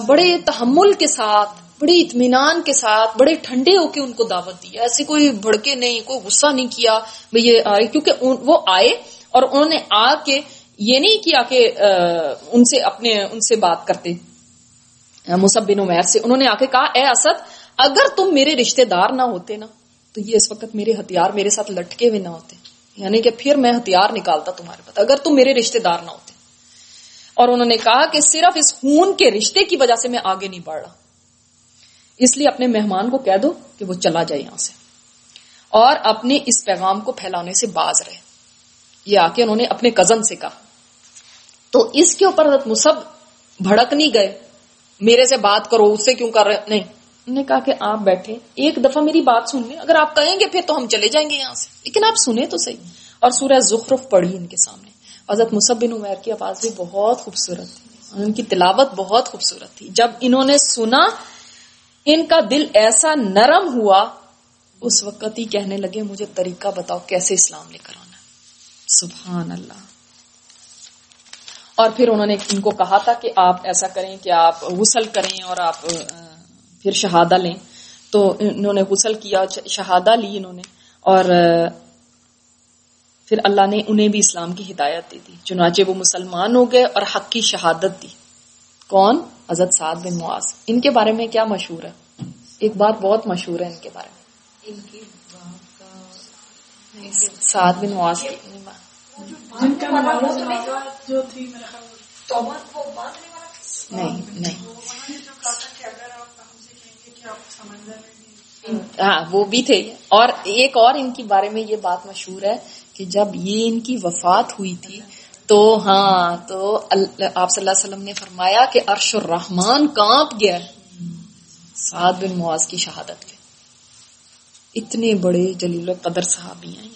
بڑے تحمل کے ساتھ، بڑے اطمینان کے ساتھ، بڑے ٹھنڈے ہو کے ان کو دعوت دی۔ ایسے کوئی بھڑکے نہیں، کوئی غصہ نہیں کیا یہ آئے، کیونکہ وہ آئے اور انہوں نے آ کے یہ نہیں کیا کہ ان سے اپنے، ان سے بات کرتے۔ مصب بن عمیر سے انہوں نے آ کے کہا، اے اسد، اگر تم میرے رشتے دار نہ ہوتے نا، تو یہ اس وقت میرے ہتھیار میرے ساتھ لٹکے ہوئے نہ ہوتے۔ یعنی کہ پھر میں ہتھیار نکالتا تمہارے پاس، اگر تم میرے رشتے دار نہ ہوتے۔ اور انہوں نے کہا کہ صرف اس خون کے رشتے کی وجہ سے میں آگے نہیں بڑھ رہا۔ اس لیے اپنے مہمان کو کہہ دو کہ وہ چلا جائے یہاں سے۔ اور اپنے اس پیغام کو پھیلانے سے باز رہے۔ یہ آ کے انہوں نے اپنے کزن سے کہا۔ تو اس کے اوپر حضرت مصب بھڑک نہیں گئے؟ میرے سے بات کرو، اس سے کیوں کر رہے؟ نہیں۔ نے کہا کہ آپ بیٹھے، ایک دفعہ میری بات سن لیں۔ اگر آپ کہیں گے پھر تو ہم چلے جائیں گے یہاں سے۔ لیکن آپ سنیں تو صحیح۔ اور سورہ زخرف پڑھی ان کے سامنے۔ حضرت مصب بن عمیر کی آواز بھی بہت خوبصورت تھی۔ ان کی تلاوت بہت خوبصورت تھی۔ جب انہوں نے سنا، ان کا دل ایسا نرم ہوا، اس وقت ہی کہنے لگے، مجھے طریقہ بتاؤ کیسے اسلام لے کر آنا سبحان اللہ۔ اور پھر انہوں نے ان کو کہا تھا کہ آپ ایسا کریں کہ آپ غسل کریں اور آپ پھر شہادہ لیں۔ تو انہوں نے غسل کیا شہادہ لی انہوں نے اور پھر اللہ نے انہیں بھی اسلام کی ہدایت دی۔ تھی چنانچہ وہ مسلمان ہو گئے اور حق کی شہادت دی۔ کون؟ حضرت سعد بن معاذ۔ ان کے بارے میں کیا مشہور ہے؟ ایک بات بہت مشہور ہے ان کے بارے میں۔ ان کی سعد بن معاذ۔ جن کا ہاں وہ بھی تھے۔ اور ایک اور ان کے بارے میں یہ بات مشہور ہے کہ جب یہ ان کی وفات ہوئی تھی، تو ہاں تو آپ صلی اللہ علیہ وسلم نے فرمایا کہ عرش الرحمان کانپ گیا۔ سعد بن معاذ کی شہادت کے۔ اتنے بڑے جلیل قدر صحابی ہیں۔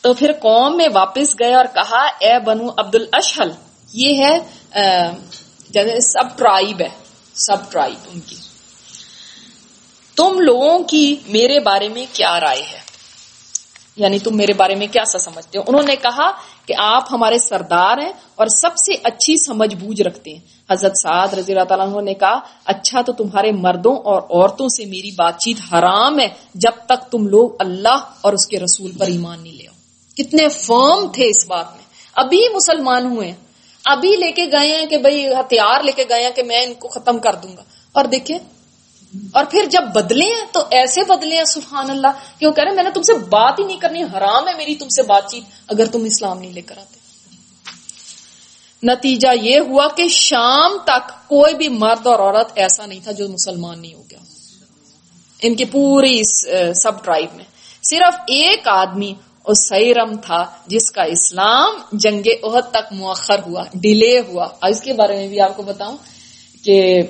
تو پھر قوم میں واپس گئے اور کہا، اے بنو عبد الاشحل یہ ہے سب ٹرائب ہے۔ سب ٹرائب ان کی۔ تم لوگوں کی میرے بارے میں کیا رائے ہے؟ یعنی تم میرے بارے میں کیا سا سمجھتے ہو؟ انہوں نے کہا کہ آپ ہمارے سردار ہیں اور سب سے اچھی سمجھ بوجھ رکھتے ہیں۔ حضرت سعد رضی اللہ تعالیٰ عنہ نے کہا اچھا تو تمہارے مردوں اور عورتوں سے میری بات چیت حرام ہے جب تک تم لوگ اللہ اور اس کے رسول پر ایمان نہیں لے آؤ۔ کتنے فرم تھے اس بات میں۔ ابھی مسلمان ہوئے ہیں۔ ابھی لے کے گئے ہیں کہ بھئی ہتھیار لے کے گئے ہیں کہ میں ان کو ختم کر دوں گا۔ اور دیکھیں اور پھر جب بدلے ہیں تو ایسے بدلے ہیں، سبحان اللہ کہ وہ کہہ رہے ہیں، میں نے تم سے بات ہی نہیں کرنی، حرام ہے میری تم سے بات چیت، اگر تم اسلام نہیں لے کر آتے۔ نتیجہ یہ ہوا کہ شام تک کوئی بھی مرد اور عورت ایسا نہیں تھا جو مسلمان نہیں ہو گیا۔ ان کی پوری سب ٹرائب میں۔ صرف ایک آدمی اسیرم تھا جس کا اسلام جنگ عہد تک مؤخر ہوا، ڈیلے ہوا۔ اس کے بارے میں بھی آپ کو بتاؤں کہ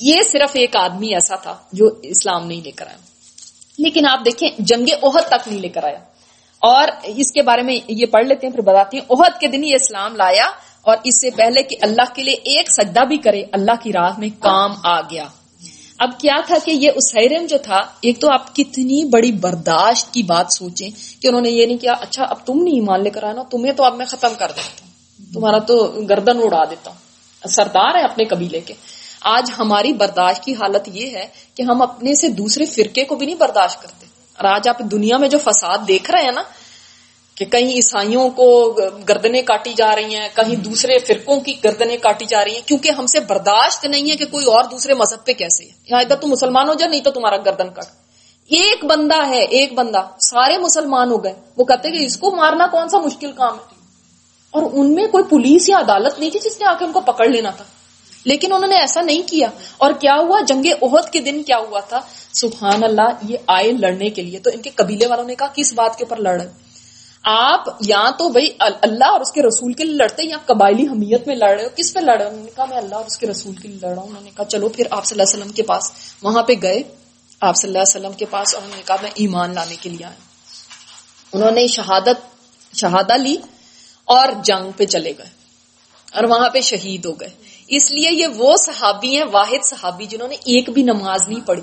یہ صرف ایک آدمی ایسا تھا جو اسلام نہیں لے کر آیا۔ لیکن آپ دیکھیں، جنگ عہد تک نہیں لے کر آیا۔ اور اس کے بارے میں یہ پڑھ لیتے ہیں، پھر بتاتے ہیں عہد کے دن یہ اسلام لایا اور اس سے پہلے کہ اللہ کے لیے ایک سجدہ بھی کرے، اللہ کی راہ میں کام آ گیا۔ اب کیا تھا کہ یہ اسیرم جو تھا، ایک تو آپ کتنی بڑی برداشت کی بات سوچیں کہ انہوں نے یہ نہیں کیا اچھا اب تم نہیں ایمان لے کر آنا تمہیں تو اب میں ختم کر دیتا ہوں۔ تمہارا تو گردن اڑا دیتا ہوں۔ سردار ہے اپنے قبیلے کے۔ آج ہماری برداشت کی حالت یہ ہے کہ ہم اپنے سے دوسرے فرقے کو بھی نہیں برداشت کرتے۔ اور آج آپ دنیا میں جو فساد دیکھ رہے ہیں نا، کہ کہیں عیسائیوں کو گردنیں کاٹی جا رہی ہیں، کہیں دوسرے فرقوں کی گردنیں کاٹی جا رہی ہیں، کیونکہ ہم سے برداشت نہیں ہے کہ کوئی اور دوسرے مذہب پہ کیسے ہے۔ یہاں ادھر تو مسلمان ہو جائے، نہیں تو تمہارا گردن کٹ ایک بندہ ہے، ایک بندہ، سارے مسلمان ہو گئے۔ وہ کہتے کہ اس کو مارنا کون سا مشکل کام ہے۔ اور ان میں کوئی پولیس یا عدالت نہیں تھی جس نے آ کے ان کو پکڑ لینا تھا۔ لیکن انہوں نے ایسا نہیں کیا۔ اور کیا ہوا؟ جنگ عہد کے دن کیا ہوا تھا؟ سبحان اللہ، یہ آئے لڑنے کے لیے۔ تو ان کے قبیلے والوں نے کہا، کس بات کے اوپر لڑ رہے آپ یا تو بھائی اللہ اور اس کے رسول کے لیے لڑتے یا قبائلی حمیت میں لڑ رہے ہو؟ کس پہ لڑ رہے انہوں نے کہا، میں اللہ اور اس کے رسول کے لیے لڑ رہا ہوں۔ انہوں نے کہا، چلو پھر آپ صلی اللہ علیہ وسلم کے پاس، وہاں پہ گئے۔ آپ صلی اللہ علیہ وسلم کے پاس اور انہوں نے کہا، میں ایمان لانے کے لیے آیا انہوں نے شہادت شہادہ لی اور جنگ پہ چلے گئے اور وہاں پہ شہید ہو گئے۔ اس لیے یہ وہ صحابی ہیں، واحد صحابی، جنہوں نے ایک بھی نماز نہیں پڑھی۔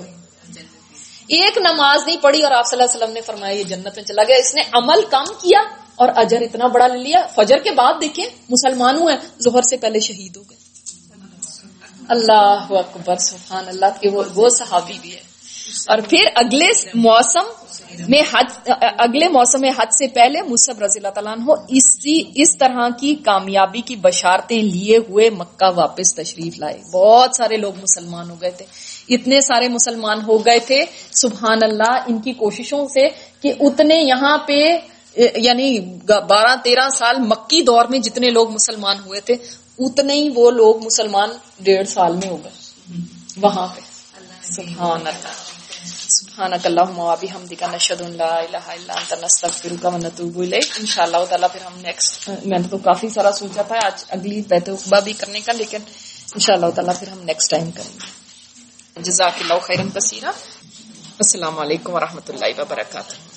ایک نماز نہیں پڑھی اور آپ صلی اللہ علیہ وسلم نے فرمایا یہ جنت میں چلا گیا۔ اس نے عمل کم کیا اور اجر اتنا بڑا لے لیا۔ فجر کے بعد دیکھیں، مسلمان ہیں ظہر سے پہلے شہید ہو گئے۔ اللہ اکبر، سبحان اللہ کے وہ صحابی بھی ہے اور پھر اگلے موسم میں حج اگلے موسم حج سے پہلے مصب رضی اللہ تعالیٰ عنہ اسی اس طرح کی کامیابی کی بشارتیں لیے ہوئے مکہ واپس تشریف لائے۔ بہت سارے لوگ مسلمان ہو گئے تھے۔ اتنے سارے مسلمان ہو گئے تھے۔ سبحان اللہ، ان کی کوششوں سے کہ اتنے یہاں پہ یعنی بارہ تیرہ سال مکی دور میں جتنے لوگ مسلمان ہوئے تھے، اتنے ہی وہ لوگ مسلمان ڈیڑھ سال میں ہو گئے۔ وہاں پہ۔ سبحان اللہ۔ سبحانک اللہم و بحمدک نشهد ان لا الہ الا انت، نستغفرک و نتوب الیک. انشاءاللہ تعالی پھر ہم نیکسٹ میں نے تو کافی سارا سوچا تھا، آج اگلی بیت عقبہ بھی کرنے کا، لیکن انشاءاللہ تعالی پھر ہم نیکسٹ ٹائم کریں گے. جزاک اللہ خیرن کثیرہ. السلام علیکم ورحمۃ اللہ وبرکاتہ.